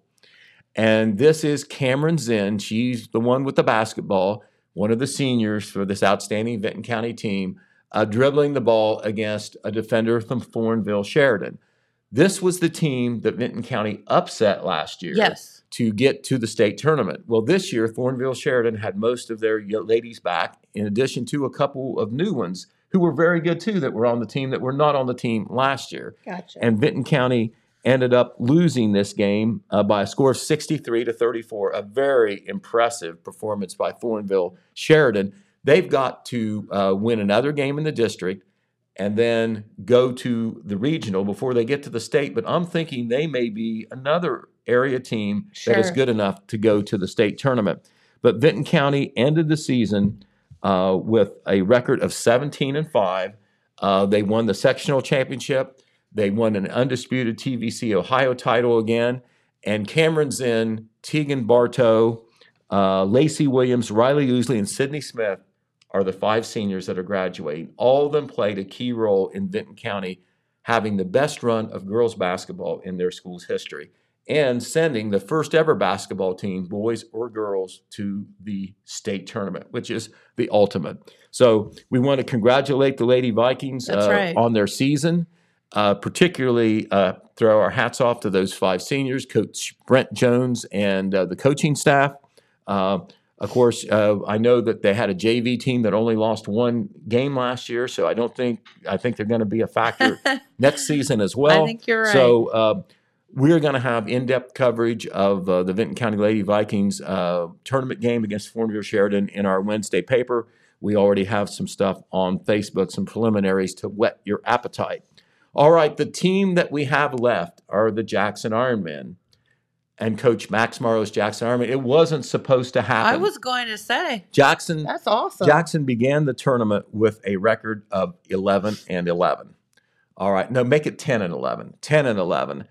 And this is Cameron Zinn. She's the one with the basketball, one of the seniors for this outstanding Vinton County team, uh, dribbling the ball against a defender from Thornville Sheridan. This was the team that Vinton County upset last year Yes. To get to the state tournament. Well, this year, Thornville Sheridan had most of their ladies back, in addition to a couple of new ones who were very good too that were on the team that were not on the team last year. Gotcha. And Vinton County ended up losing this game uh, by a score of 63 to 34. A very impressive performance by Thornville Sheridan. They've got to uh, win another game in the district and then go to the regional before they get to the state. But I'm thinking they may be another area team that is good enough to go to the state tournament. But Vinton County ended the season uh, with a record of 17 and five. Uh, they won the sectional championship. They won an undisputed TVC Ohio title again. And Cameron Zinn, Tegan Bartow, uh, Lacey Williams, Riley Ousley, and Sydney Smith are the five seniors that are graduating. All of them played a key role in Vinton County having the best run of girls basketball in their school's history and sending the first ever basketball team, boys or girls, to the state tournament, which is the ultimate. So we want to congratulate the Lady Vikings uh, right. on their season. Uh, particularly uh, throw our hats off to those five seniors, Coach Brent Jones and uh, the coaching staff. Uh, of course, uh, I know that they had a JV team that only lost one game last year, so I don't think I think they're going to be a factor <laughs> next season as well. I think you're right. So uh, we're going to have in-depth coverage of uh, the Vinton County Lady Vikings uh, tournament game against Thornville Sheridan in our Wednesday paper. We already have some stuff on Facebook, some preliminaries to whet your appetite. All right, the team that we have left are the Jackson Ironmen and Coach Max Marlow's Jackson Ironmen. It wasn't supposed to happen. I was going to say Jackson that's awesome. Jackson began the tournament with a record of 11 and 11. All right, no, make it 10 and 11. 10 and 11.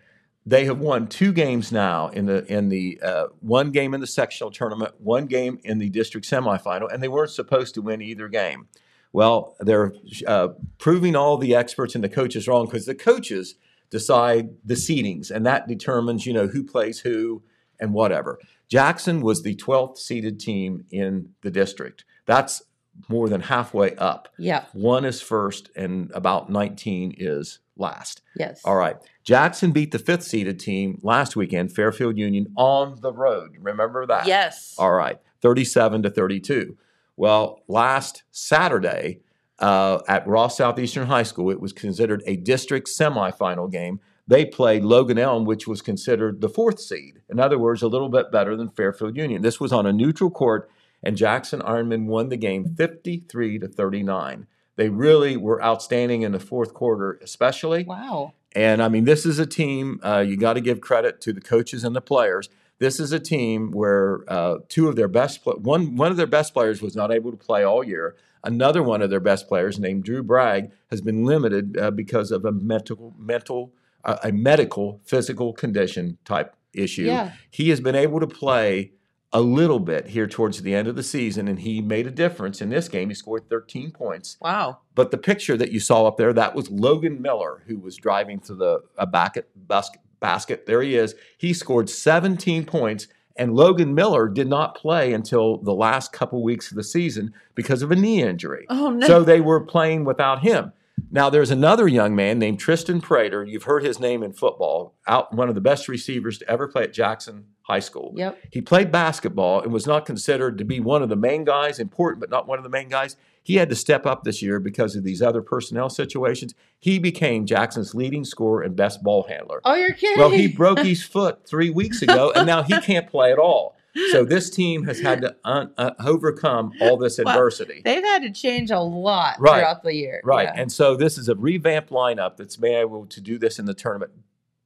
They have won two games now in the in the uh, one game in the sectional tournament, one game in the district semifinal, and they weren't supposed to win either game. Well, they're uh, proving all the experts and the coaches wrong because the coaches decide the seedings, and that determines you know who plays who and whatever. Jackson was the 12th seeded team in the district. That's more than halfway up. yeah. One is first, and about 19 is last. Yes. All right. Jackson beat the fifth seeded team last weekend, Fairfield Union, on the road. Remember that? Yes. All right. 37 to 32. Well, last Saturday uh, at Ross Southeastern High School, it was considered a district semifinal game. They played Logan Elm, which was considered the fourth seed. In other words, a little bit better than Fairfield Union. This was on a neutral court, and Jackson Ironman won the game 53 to 39. They really were outstanding in the fourth quarter, especially. Wow. And I mean, this is a team, uh, you got to give credit to the coaches and the players. This is a team where uh, two of their best, pl- one, one of their best players was not able to play all year. Another one of their best players, named Drew Bragg, has been limited uh, because of a mental, mental, uh, a medical, physical condition type issue. Yeah. He has been able to play a little bit here towards the end of the season, and he made a difference in this game. He scored 13 points. Wow. But the picture that you saw up there, that was Logan Miller, who was driving to the a basket, basket, basket. There he is. He scored 17 points, and Logan Miller did not play until the last couple weeks of the season because of a knee injury. Oh no. So they were playing without him. Now there's another young man named Tristan Prater. You've heard his name in football. Out one of the best receivers to ever play at Jackson High School. Yep. He played basketball and was not considered to be one of the main guys, important but not one of the main guys. He had to step up this year because of these other personnel situations. He became Jackson's leading scorer and best ball handler. Oh, you're kidding. Well, he broke <laughs> his foot three weeks ago, and now he can't play at all. So this team has had to un- uh, overcome all this Well, adversity. They've had to change a lot Right. throughout the year. Right. Yeah. And so this is a revamped lineup that's been able to do this in the tournament.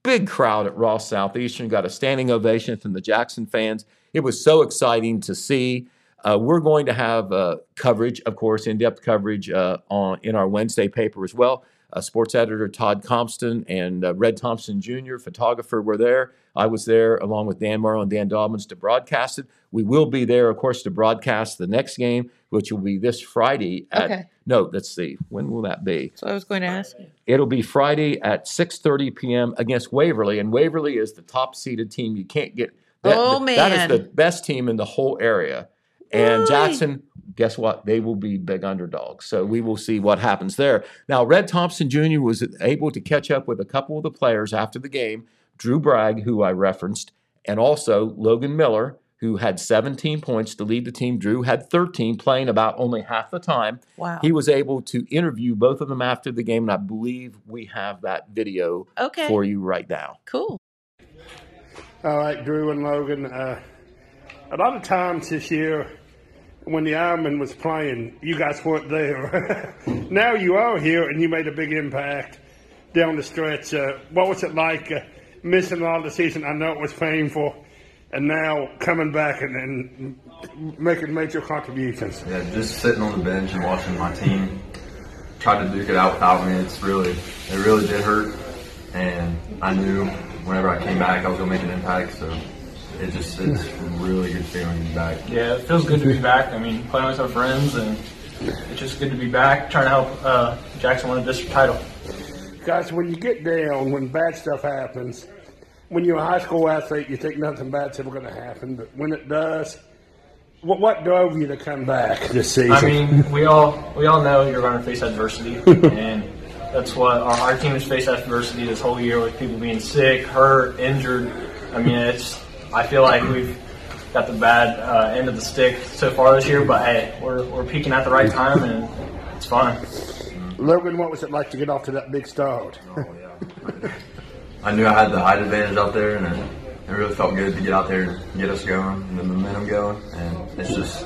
Big crowd at Ross Southeastern, got a standing ovation from the Jackson fans. It was so exciting to see. Uh, we're going to have uh, coverage, of course, in-depth coverage uh, on in our Wednesday paper as well. Uh, sports editor Todd Compston and uh, Red Thompson Jr., photographer, were there. I was there along with Dan Morrow and Dan Dobbins to broadcast it. We will be there, of course, to broadcast the next game, which will be this Friday. At, Okay. No, let's see. When will that be? so I was going to ask you. It'll be Friday at 6:30 p.m. against Waverly, and Waverly is the top-seeded team. You can't get that. Oh, that man. is the best team in the whole area. And Really? Jackson, guess what? They will be big underdogs. So we will see what happens there. Now, Red Thompson Jr. was able to catch up with a couple of the players after the game. Drew Bragg, who I referenced, and also Logan Miller, who had 17 points to lead the team. Drew had 13, playing about only half the time. Wow. He was able to interview both of them after the game, and I believe we have that video okay. for you right now. Cool. All right, Drew and Logan. Uh, a lot of times this year, when the Ironman was playing, you guys weren't there. <laughs> now you are here, and you made a big impact down the stretch. Uh, what was it like uh, missing a lot of the season? I know it was painful, and now coming back and, and making major contributions. Yeah, just sitting on the bench and watching my team try to duke it out without me. It's really, it really did hurt. and I knew whenever I came back I was gonna make an impact. So it just it's a really good feeling to be back. Yeah, it feels good to be back. I mean, playing with our friends, and it's just good to be back, trying to help uh, Jackson win a district title. Guys, when you get down, when bad stuff happens, when you're a high school athlete, you think nothing bad's ever going to happen. But when it does, what, what drove you to come back this season? I mean, we all we all know you're going to face adversity, <laughs> and that's what our, our team has faced adversity this whole year with people being sick, hurt, injured. I mean, it's I feel like we've got the bad uh, end of the stick so far this year, but hey, we're we're peaking at the right time, and it's fun. Logan, what was it like to get off to that big start? Oh yeah. I knew I had the height advantage out there, and it, it really felt good to get out there and get us going and the momentum going. And it's just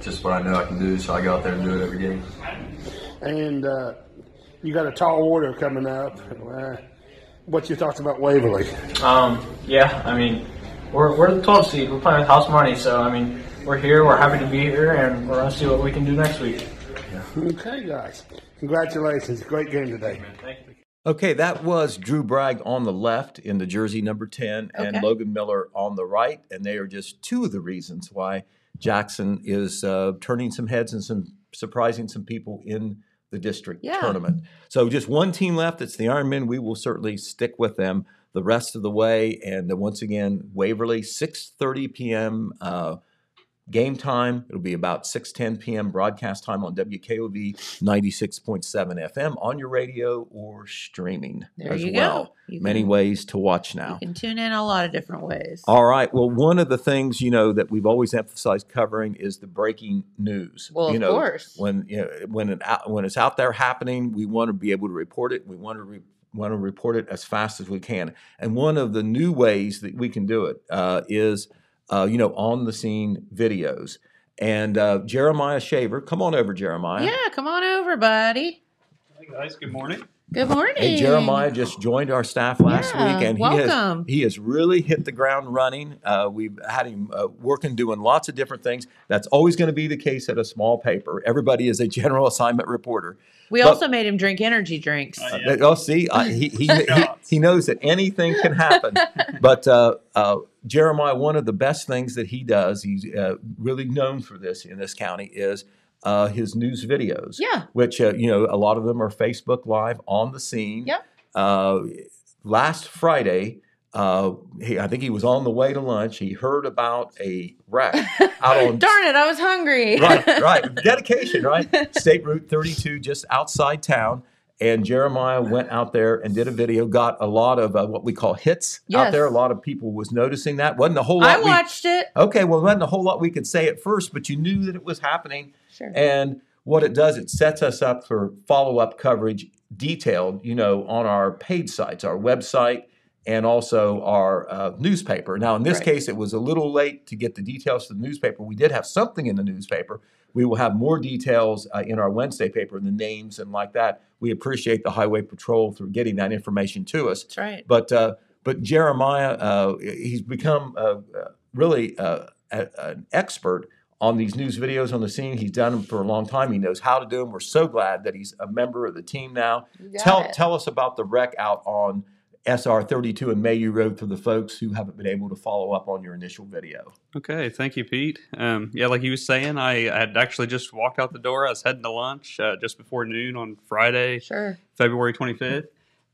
just what I know I can do, so I go out there and do it every game. And uh, you got a tall order coming up. Uh, what's your thoughts about Waverly? Um, yeah, I mean, we're, we're the 12 seed. We're playing with house money, so I mean, we're here. We're happy to be here, and we're gonna see what we can do next week. Okay, guys. Congratulations. Great game today. Thank you. Okay, that was Drew Bragg on the left in the jersey number 10 and Okay. Logan Miller on the right. And they are just two of the reasons why Jackson is uh, turning some heads and some surprising some people in the district Yeah. tournament. So just one team left. It's the Ironmen. We will certainly stick with them the rest of the way. And uh, once again, Waverly, 6.30 p.m. Uh, game time. It'll be about 6.10 p.m. broadcast time on WKOV 96.7 FM on your radio or streaming There as you well. Many can- ways to watch now. You can tune in a lot of different ways. All right. Well, one of the things you know that we've always emphasized covering is the breaking news. Well, you of know, course. when you know, when it out, when it's out there happening, we want to be able to report it. We want to re- want to report it as fast as we can. And one of the new ways that we can do it uh, is, uh, you know, on the scene videos. And uh, Jeremiah Shaver, come on over, Jeremiah. Yeah, come on over, buddy. Hey guys, good morning. Good morning. Hey, Jeremiah just joined our staff last Yeah, week, and he has he has really hit the ground running. Uh, we've had him uh, working, doing lots of different things. That's always going to be the case at a small paper. Everybody is a <laughs> general assignment reporter. We but- also made him drink energy drinks. Uh, Uh, oh, see, uh, <laughs> he, he, he he knows that anything can happen. <laughs> but uh, uh, Jeremiah, one of the best things that he does, he's uh, really known for this in this county, is uh, his news videos. Yeah. Which uh, you know, a lot of them are Facebook Live on the scene. Yep. Uh, last Friday. Uh, he, I think he was on the way to lunch. He heard about a wreck <laughs> out on Darn it, I was hungry. right, right. <laughs> Dedication, right? State Route 32, just outside town. And Jeremiah went out there and did a video. Got a lot of uh, what we call hits out there. A lot of people was noticing that. wasn't a whole lot. I we- watched it. okay, well, wasn't a whole lot we could say at first, but you knew that it was happening. Sure. And what it does, it sets us up for follow up coverage, detailed, you know, on our paid sites, our website, and also our uh, newspaper. Now, in this Right. case, it was a little late to get the details to the newspaper. We did have something in the newspaper. We will have more details uh, in our Wednesday paper, the names and like that. We appreciate the Highway Patrol for getting that information to us. That's right. But uh, but Jeremiah, uh, he's become uh, really uh, a, an expert on these news videos on the scene. He's done them for a long time. He knows how to do them. We're so glad that he's a member of the team now. Tell it. tell us about the wreck out on SR 32 and Mayhew Road for the folks who haven't been able to follow up on your initial video. Okay, thank you, Pete. Um, yeah, like you was saying, I had actually just walked out the door. I was heading to lunch uh, just before noon on Friday, Sure. February 25th,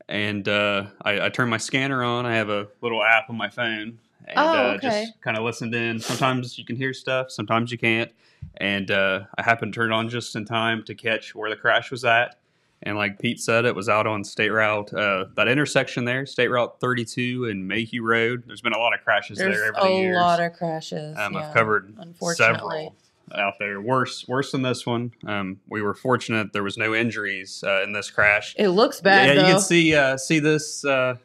and uh, I, I turned my scanner on. I have a little app on my phone, and Oh, uh, just kind of listened in. Sometimes you can hear stuff, sometimes you can't, and uh, I happened to turn it on just in time to catch where the crash was at. And like Pete said, it was out on State Route, uh, that intersection there, State Route 32 and Mayhew Road. There's been a lot of crashes There's there over the a years. lot of crashes. Um, yeah, I've covered several out there. Worse, worse than this one. Um, we were fortunate there was no injuries uh, in this crash. It looks bad yeah, though. you can see uh, see this uh,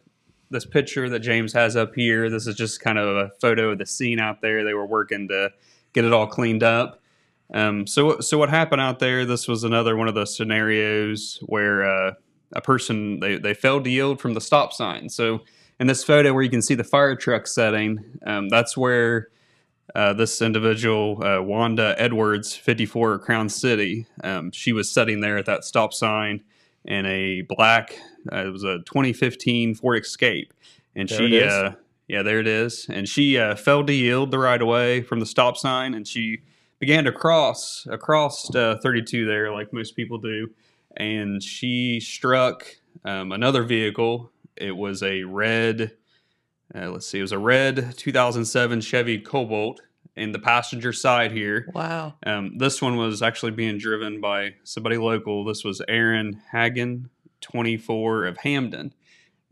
this picture that James has up here. This is just kind of a photo of the scene out there. They were working to get it all cleaned up. Um, so so what happened out there? This was another one of the scenarios where uh, a person they they failed to yield from the stop sign. So in this photo where you can see the fire truck setting, um, that's where uh, this individual, uh, Wanda Edwards, 54, Crown City, um, she was sitting there at that stop sign in a black. Uh, it was a 2015 Ford Escape, and There she, uh, yeah, there it is, and she uh, failed to yield the right of way from the stop sign, and she began to cross across uh, 32 there, like most people do, and she struck um, another vehicle. It was a red. Uh, let's see, it was a red 2007 Chevy Cobalt in the passenger side here. Wow. Um, this one was actually being driven by somebody local. This was Aaron Hagen, 24 of Hamden.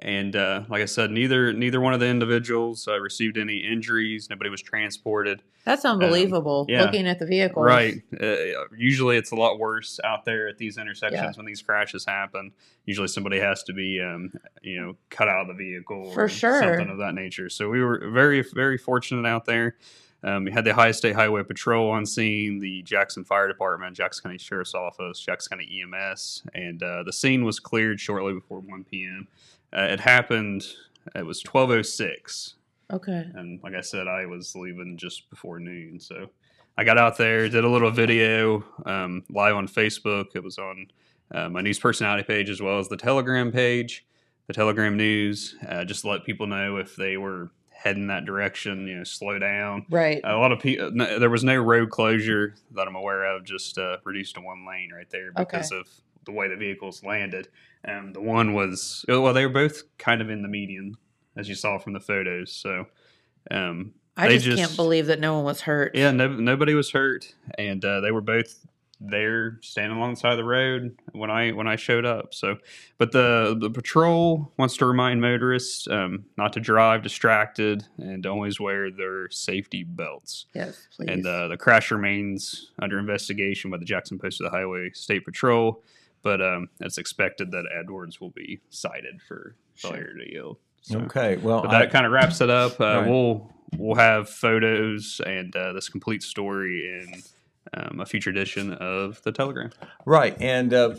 And uh, like I said, neither neither one of the individuals uh, received any injuries. Nobody was transported. That's unbelievable. Um, yeah. Looking at the vehicle. Right. Uh, usually, it's a lot worse out there at these intersections Yeah. when these crashes happen. Usually, somebody has to be, um, you know, cut out of the vehicle For or sure. something of that nature. So we were very, very fortunate out there. Um, we had the Ohio State Highway Patrol on scene, the Jackson Fire Department, Jackson County Sheriff's Office, Jackson County EMS, and uh, the scene was cleared shortly before 1 p.m. Uh, it happened. It was 12:06 Okay. and like I said, I was leaving just before noon. So I got out there, did a little video um, live on Facebook. It was on uh, my news personality page as well as the Telegram page, the Telegram news, uh, just to let people know if they were heading that direction, you know, slow down. Right. A lot of people, no, there was no road closure that I'm aware of, just uh, reduced to one lane right there because of the way the vehicles landed. Um, the one was, well, they were both kind of in the median, as you saw from the photos. So, um, I they just, can't believe that no one was hurt. Yeah, no, nobody was hurt, and uh, they were both there standing along the side of the road when I when I showed up. So, but the the patrol wants to remind motorists um, not to drive distracted and always wear their safety belts. Yes, please. And uh, the crash remains under investigation by the Jackson Post of the Highway State Patrol, but um, it's expected that Edwards will be cited for failure to yield. So, Okay, well, but I- that kind of wraps it up. Uh, Right. We'll we'll have photos and uh, this complete story in um, a future edition of the Telegram. Right, and uh,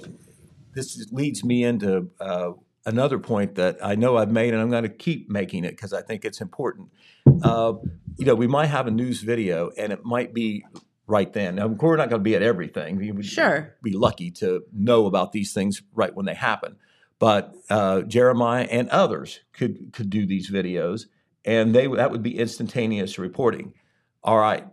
this leads me into uh, another point that I know I've made, and I'm going to keep making it because I think it's important. Uh, you know, we might have a news video, and it might be right then. Now, we're not going to be at everything. We would Sure. be lucky to know about these things right when they happen. But uh, Jeremiah and others could could do these videos, and they that would be instantaneous reporting. All right.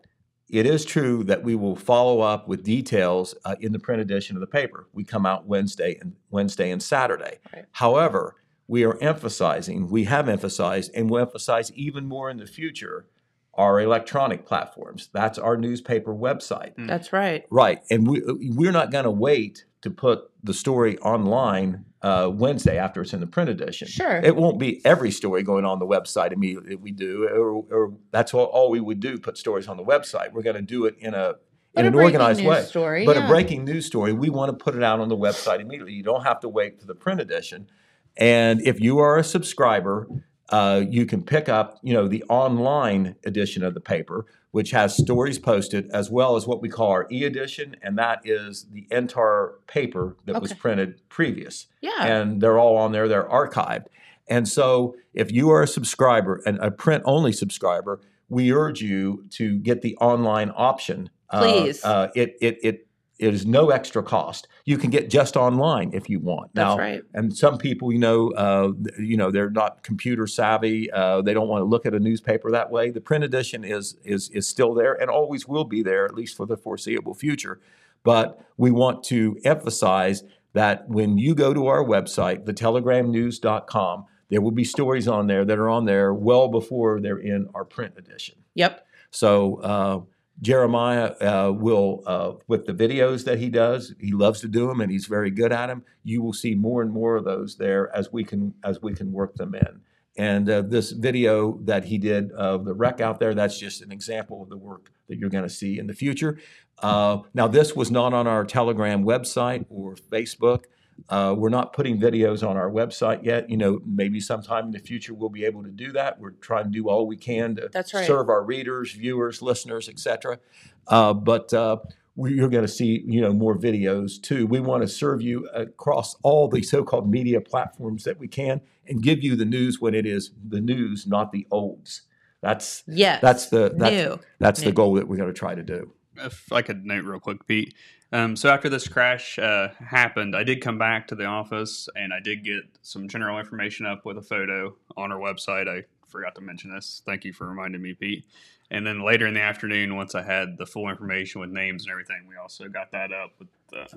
It is true that we will follow up with details uh, in the print edition of the paper. We come out Wednesday and Wednesday and Saturday. Right. However, we are emphasizing, we have emphasized, and will emphasize even more in the future, our electronic platforms. That's our newspaper website. That's right. Right. And we, we're not going to wait to put the story online uh, Wednesday after it's in the print edition. Sure. It won't be every story going on the website immediately we do, or, or that's all, all we would do, put stories on the website. We're going to do it in a But in a an breaking organized news way. story, but yeah. a breaking news story, we want to put it out on the website immediately. You don't have to wait for the print edition. And if you are a subscriber, uh, you can pick up, you know, the online edition of the paper, which has stories posted, as well as what we call our e-edition, and that is the entire paper that was printed previous. Yeah. And they're all on there; they're archived. And so, if you are a subscriber and a print-only subscriber, we urge you to get the online option. Uh, Please. Uh, it it it it is no extra cost. You can get just online if you want. That's now, right. and some people, you know, uh, you know, they're not computer savvy. Uh, they don't want to look at a newspaper that way. The print edition is is is still there and always will be there, at least for the foreseeable future. But we want to emphasize that when you go to our website, thetelegramnews.com, there will be stories on there that are on there well before they're in our print edition. Yep. So uh, Jeremiah uh, will, uh, with the videos that he does, he loves to do them, and he's very good at them. You will see more and more of those there as we can as we can work them in. And uh, this video that he did of the wreck out there, that's just an example of the work that you're going to see in the future. Uh, now, this was not on our Telegram website or Facebook. Uh, we're not putting videos on our website yet. You know, maybe sometime in the future we'll be able to do that. We're trying to do all we can to That's right. serve our readers, viewers, listeners, etc. Uh, but uh, we, you're going to see, you know, more videos too. We want to serve you across all the so-called media platforms that we can, and give you the news when it is the news, not the olds. That's Yes. that's the that's, New. that's New. the goal that we're going to try to do. if I could note real quick, Pete. Um, so after this crash uh, happened, I did come back to the office and I did get some general information up with a photo on our website. I forgot to mention this. Thank you for reminding me, Pete. And then later in the afternoon, once I had the full information with names and everything, we also got that up with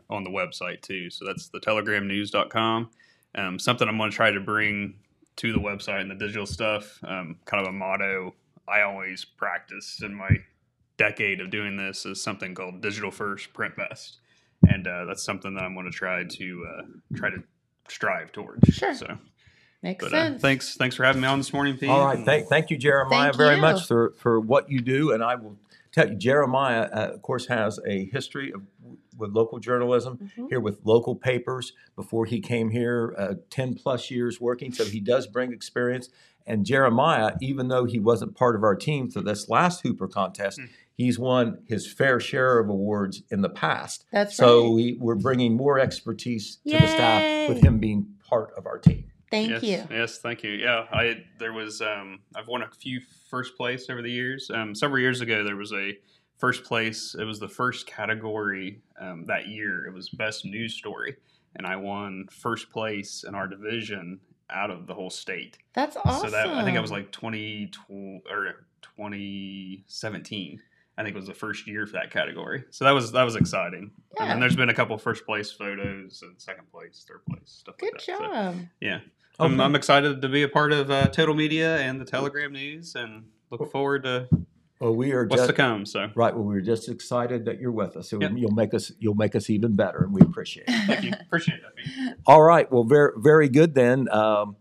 on the website too. So that's the telegramnews.com. Um, something I'm going to try to bring to the website and the digital stuff. Um, kind of a motto I always practice in my decade of doing this is something called digital first, print best, and uh, that's something that I'm going to try to uh, try to strive towards. Sure. So, Makes but uh, sense. thanks, thanks for having me on this morning, Pete. All right, thank, thank you, Jeremiah, Thank very you. much for, for what you do. And I will tell you, Jeremiah, uh, of course, has a history of, with local journalism Mhm. here with local papers before he came here, uh, 10 plus years working. So he does bring experience. And Jeremiah, even though he wasn't part of our team for this last Hooper contest, Hmm. He's won his fair share of awards in the past. That's so right. we, we're bringing more expertise to the staff with him being part of our team. Thank yes, you. Yes, thank you. Yeah, I there was um, I've won a few first place over the years. Um, several years ago, there was a first place. It was the first category um, that year. It was best news story, and I won first place in our division out of the whole state. That's awesome. So that I think I was like 20 or 2017. I think it was the first year for that category. So that was that was exciting. And Yeah. then there's been a couple first place photos and second place, third place, stuff Good like that. So, job. yeah. I'm, I'm excited to be a part of uh, Total Media and the Telegram News and look forward to Well, we are what's just to come. So Right. Well, we're just excited that you're with us. So Yep. you'll make us you'll make us even better, and we appreciate it. thank you. Appreciate that. <laughs> All right. Well, very very good then. Um,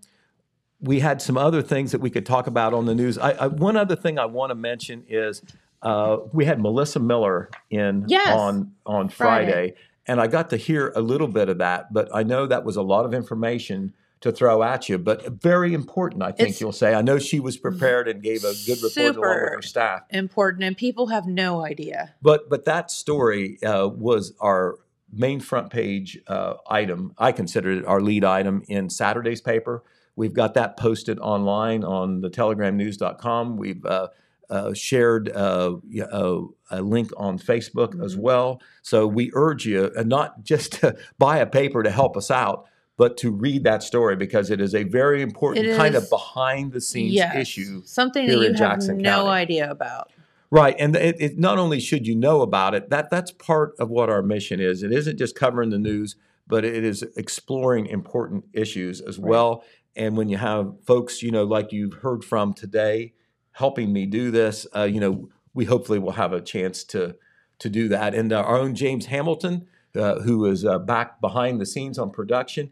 we had some other things that we could talk about on the news. I, I, one other thing I want to mention is uh, we had Melissa Miller in Yes. on on Friday. Friday, and I got to hear a little bit of that. But I know that was a lot of information to throw at you, but very important. I think It's- you'll say. I know she was prepared and gave a good report along with her staff. Important, and people have no idea. But but that story uh, was our main front page uh, item. I considered it our lead item in Saturday's paper. We've got that posted online on the telegramnews.com. We've uh, uh, shared uh, uh, a link on Facebook as Mhm. well. So we urge you not just to <laughs> buy a paper to help us out, but to read that story because it is a very important It kind of behind the scenes Yes. issue Something here that you in have Jackson no County. idea about. Right, and it, it not only should you know about it, that that's part of what our mission is. It isn't just covering the news, but it is exploring important issues as Right. well. And when you have folks, you know, like you've heard from today, helping me do this, uh, you know, we hopefully will have a chance to to do that. And uh, our own James Hamilton, uh, who is uh, back behind the scenes on production.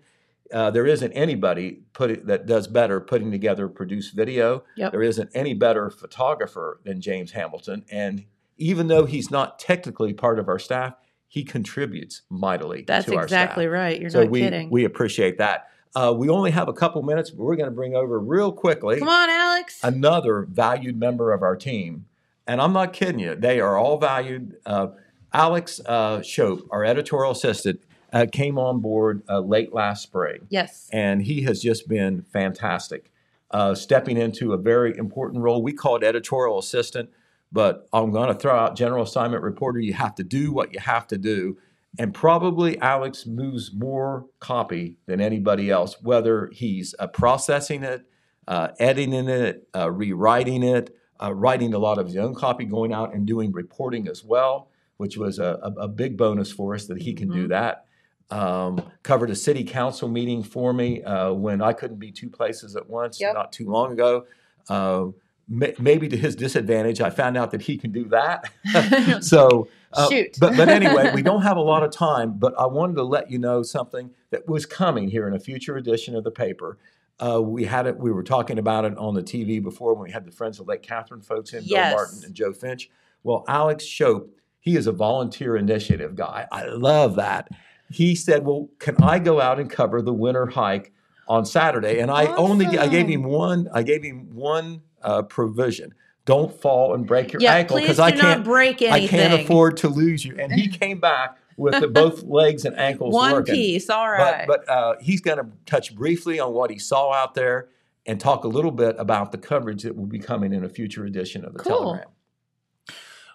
Uh, there isn't anybody put it, that does better putting together produced video. Yep. There isn't any better photographer than James Hamilton. And even though he's not technically part of our staff, he contributes mightily That's to our exactly right. You're so not we, kidding. we appreciate that. Uh, we only have a couple minutes, but we're going to bring over real quickly Come on, Alex. another valued member of our team. And I'm not kidding you, they are all valued. Uh, Alex uh, Shope, our editorial assistant, uh, came on board uh, late last spring yes. and he has just been fantastic, uh, stepping into a very important role. We call it editorial assistant, but I'm going to throw out general assignment reporter. You have to do what you have to do. And probably Alex moves more copy than anybody else, whether he's uh, processing it, uh, editing it, uh, rewriting it, uh, writing a lot of his own copy, going out and doing reporting as well, which was a, a, a big bonus for us that he can do Mhm. that um, covered a city council meeting for me uh, when I couldn't be two places at once Yep. not too long ago. Uh, maybe to his disadvantage, I found out that he can do that. <laughs> <laughs> so, uh, Shoot. but but anyway, we don't <laughs> have a lot of time. But I wanted to let you know something that was coming here in a future edition of the paper. Uh, we had it. We were talking about it on the TV before when we had the Friends of Lake Katharine folks in, Yes. Bill Martin and Joe Finch. Well, Alex Shope, he is a volunteer initiative guy. I love that. He said, "Well, can I go out and cover the winter hike on Saturday?" And I only I gave him one. I gave him one uh, provision: don't fall and break your yeah, ankle because I can't. break anything. I can't afford to lose you. And he <laughs> came back with the, both legs and ankles One working. piece. All right. But, but uh, he's going to touch briefly on what he saw out there and talk a little bit about the coverage that will be coming in a future edition of the Cool. Telegram.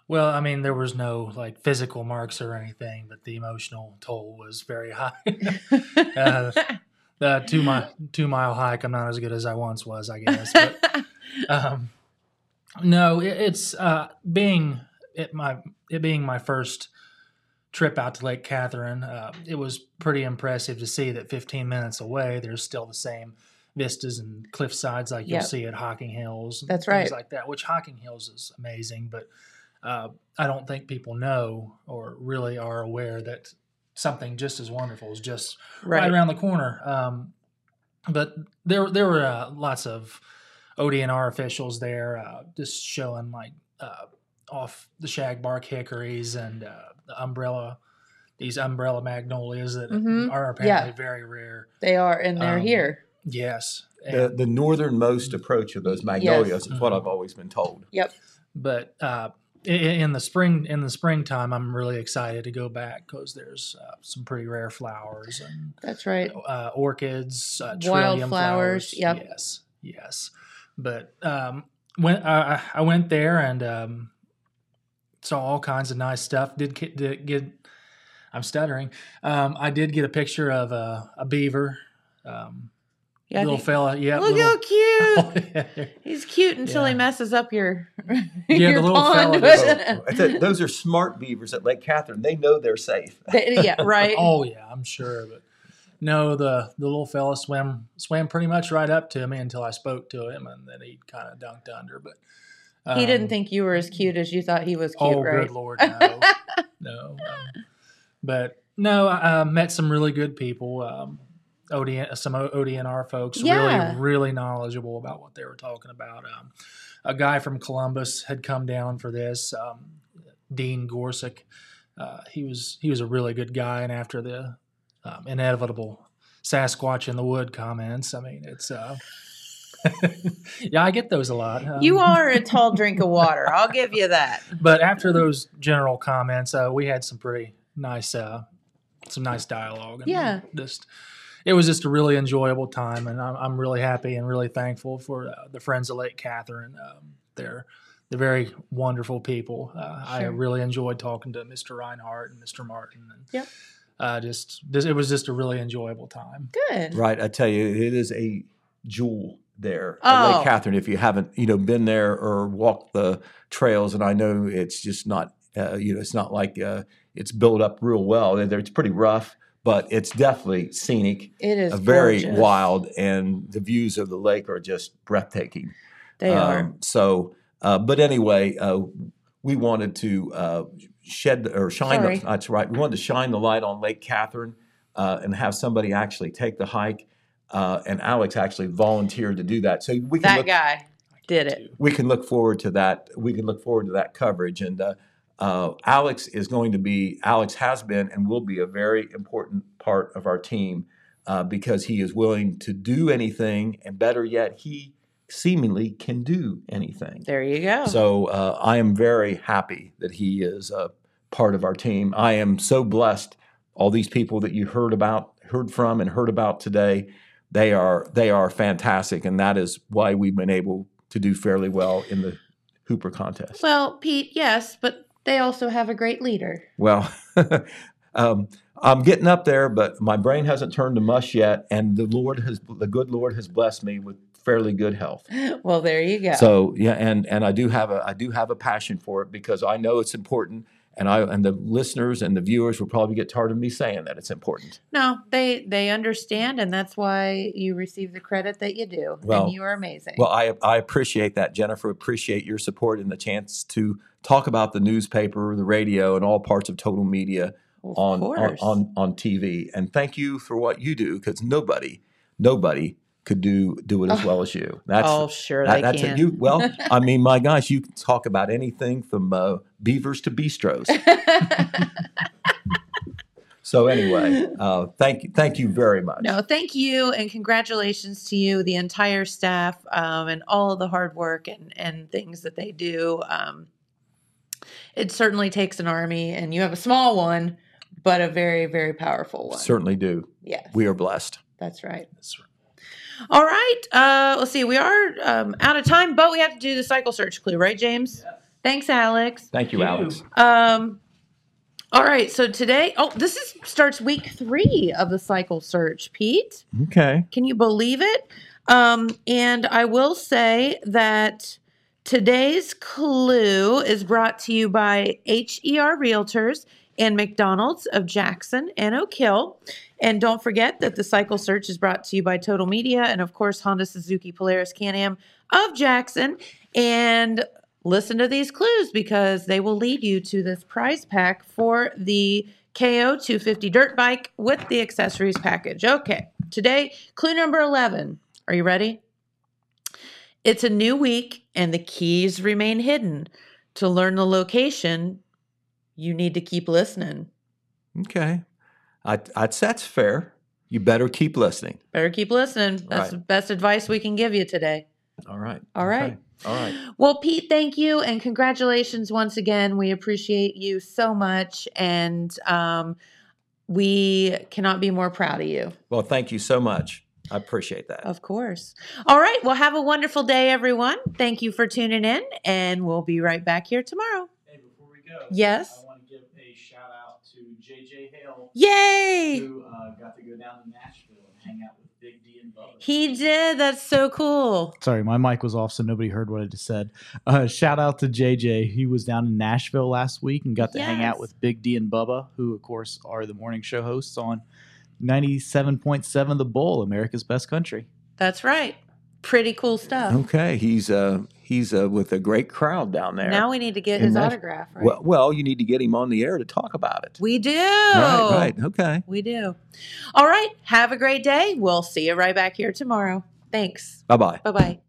Well, I mean, there was no like physical marks or anything, but the emotional toll was very high. <laughs> uh, the two mile two mile hike, I'm not as good as I once was, I guess. But, <laughs> um, no, it, it's uh, being it my it being my first trip out to Lake Katharine. Uh, it was pretty impressive to see that 15 minutes away, there's still the same vistas and cliff sides like you'll see at Hocking Hills. That's things right. like that. Which Hocking Hills is amazing, but uh, I don't think people know or really are aware that something just as wonderful is just right, Right. around the corner. Um, but there there were uh, lots of ODNR officials there, uh, just showing like uh, off the shagbark hickories and uh, the umbrella, these umbrella magnolias that Mhm. are apparently Yeah. very rare. They are, and they're Um, here. Yes, The, the northernmost approach of those magnolias is what I've always been told. Yep. but uh, i- in the spring in the springtime, I'm really excited to go back because there's uh, some pretty rare flowers and That's right. uh, orchids, uh, Wildflowers, yep. Yes, yes. But um, when I, I went there and um, saw all kinds of nice stuff. Did get, did get I'm stuttering. Um, I did get a picture of a, a beaver, um, Yeah, little think- fella. Yeah, Look little, how <laughs> cute. yeah, He's cute until he messes up your, <laughs> Yeah, your the little pond. fella <laughs> So, those are smart beavers at Lake Katharine. They know they're safe. Yeah, right. Oh yeah, I'm sure. But no, the the little fella swam swam pretty much right up to me until I spoke to him, and then he kind of dunked under. But he didn't um, think you were as cute as you thought he was cute, Oh, right? good lord, no, <laughs> no. Um, but no, I uh, met some really good people. Um, ODN, some ODNR folks, Yeah. really, really knowledgeable about what they were talking about. Um, a guy from Columbus had come down for this, um, Dean Gorsuch. Uh, he was he was a really good guy, and after the um, inevitable Sasquatch in the wood comments, I mean, it's uh, <laughs> yeah, I get those a lot. Um, You are a <laughs> tall drink of water. I'll give you that. but after those general comments, uh, we had some pretty nice, uh, some nice dialogue. And Yeah. just it was just a really enjoyable time, and I'm, I'm really happy and really thankful for uh, the friends of Lake Katharine. Um, they're they're very wonderful people. Uh, I really enjoyed talking to Mr. Reinhardt and Mr. Martin. And, Yep. Uh, just this, it was just a really enjoyable time. Good. Right, I tell you, it is a jewel there at Oh. Lake Katharine. If you haven't, you know, been there or walked the trails, and I know it's just not, uh, you know, it's not like uh, it's built up real well. It's pretty rough, but it's definitely scenic, It is uh, very gorgeous. wild, and the views of the lake are just breathtaking. They are. Um, so, uh, but anyway, uh, we wanted to uh, shed or shine. The, that's right. We wanted to shine the light on Lake Katharine uh, and have somebody actually take the hike. Uh, and Alex actually volunteered to do that. So we can That look, guy did it. we can look forward to that. We can look forward to that coverage. And uh, uh, Alex is going to be. Alex has been and will be a very important part of our team uh, because he is willing to do anything, and better yet, he seemingly can do anything. There you go. So uh, I am very happy that he is a part of our team. I am so blessed. All these people that you heard about, heard from, and heard about today, they are they are fantastic, and that is why we've been able to do fairly well in the Hooper contest. well, Pete, yes, but they also have a great leader. Well, <laughs> um, I'm getting up there, but my brain hasn't turned to mush yet, and the Lord has the good Lord has blessed me with fairly good health. <laughs> Well, there you go. So yeah, and and I do have a I do have a passion for it because I know it's important, and I and the listeners and the viewers will probably get tired of me saying that it's important. no, they they understand, and that's why you receive the credit that you do. Well- and you are amazing. Well, I I appreciate that, Jennifer. Appreciate your support and the chance to talk about the newspaper, the radio, and all parts of total media Well, on, on on on TV. And thank you for what you do because nobody nobody could do do it as well as you. That's oh, sure that- they that's can. it. You well, <laughs> I mean, my gosh, you can talk about anything from uh, beavers to bistros. <laughs> So anyway, uh, thank you, thank you very much. No, thank you, and congratulations to you, the entire staff, um, and all of the hard work and and things that they do. Um, it certainly takes an army, and you have a small one, but a very very powerful one. Certainly do. Yes, We are blessed. that's right. That's right. All right, uh, let's see. We are um, out of time, but we have to do the cycle search clue, right, James? Thanks, Alex. Thank you, Alex. Um, all right. So today, oh, this is starts week three of the cycle search. Pete, Okay. can you believe it? Um, and I will say that today's clue is brought to you by HER Realtors and McDonald's of Jackson and Oak Hill. And don't forget that the cycle search is brought to you by Total Media and, of course, Honda Suzuki Polaris Can Am of Jackson. And listen to these clues because they will lead you to this prize pack for the KO 250 dirt bike with the accessories package. Okay, today, clue number 11. Are you ready? It's a new week and the keys remain hidden. To learn the location, you need to keep listening. Okay. I, I'd say that's fair. You better keep listening. Better keep listening. That's Right. the best advice we can give you today. All right. All right. Okay. All right. Well, Pete, thank you and congratulations once again. We appreciate you so much, and um, we cannot be more proud of you. Well, thank you so much. I appreciate that. Of course. All right. Well, have a wonderful day, everyone. Thank you for tuning in, and we'll be right back here tomorrow. Hey, before we go, Yes. I want to give a shout out to JJ Hale, Yay! who uh, got to go down to Nashville and hang out with Big D and Bubba. He did. That's so cool. Sorry, my mic was off, so nobody heard what I just said. Uh, shout out to JJ. He was down in Nashville last week and got to hang out with Big D and Bubba, who, of course, are the morning show hosts on 97.7 The Bull, America's Best Country. That's right. Pretty cool stuff. Okay. He's uh he's uh with a great crowd down there. Now we need to get In his autograph, right? Well, well, you need to get him on the air to talk about it. we do. Right. Right. Okay. We do. All right. Have a great day. We'll see you right back here tomorrow. Thanks. Bye bye. Bye bye.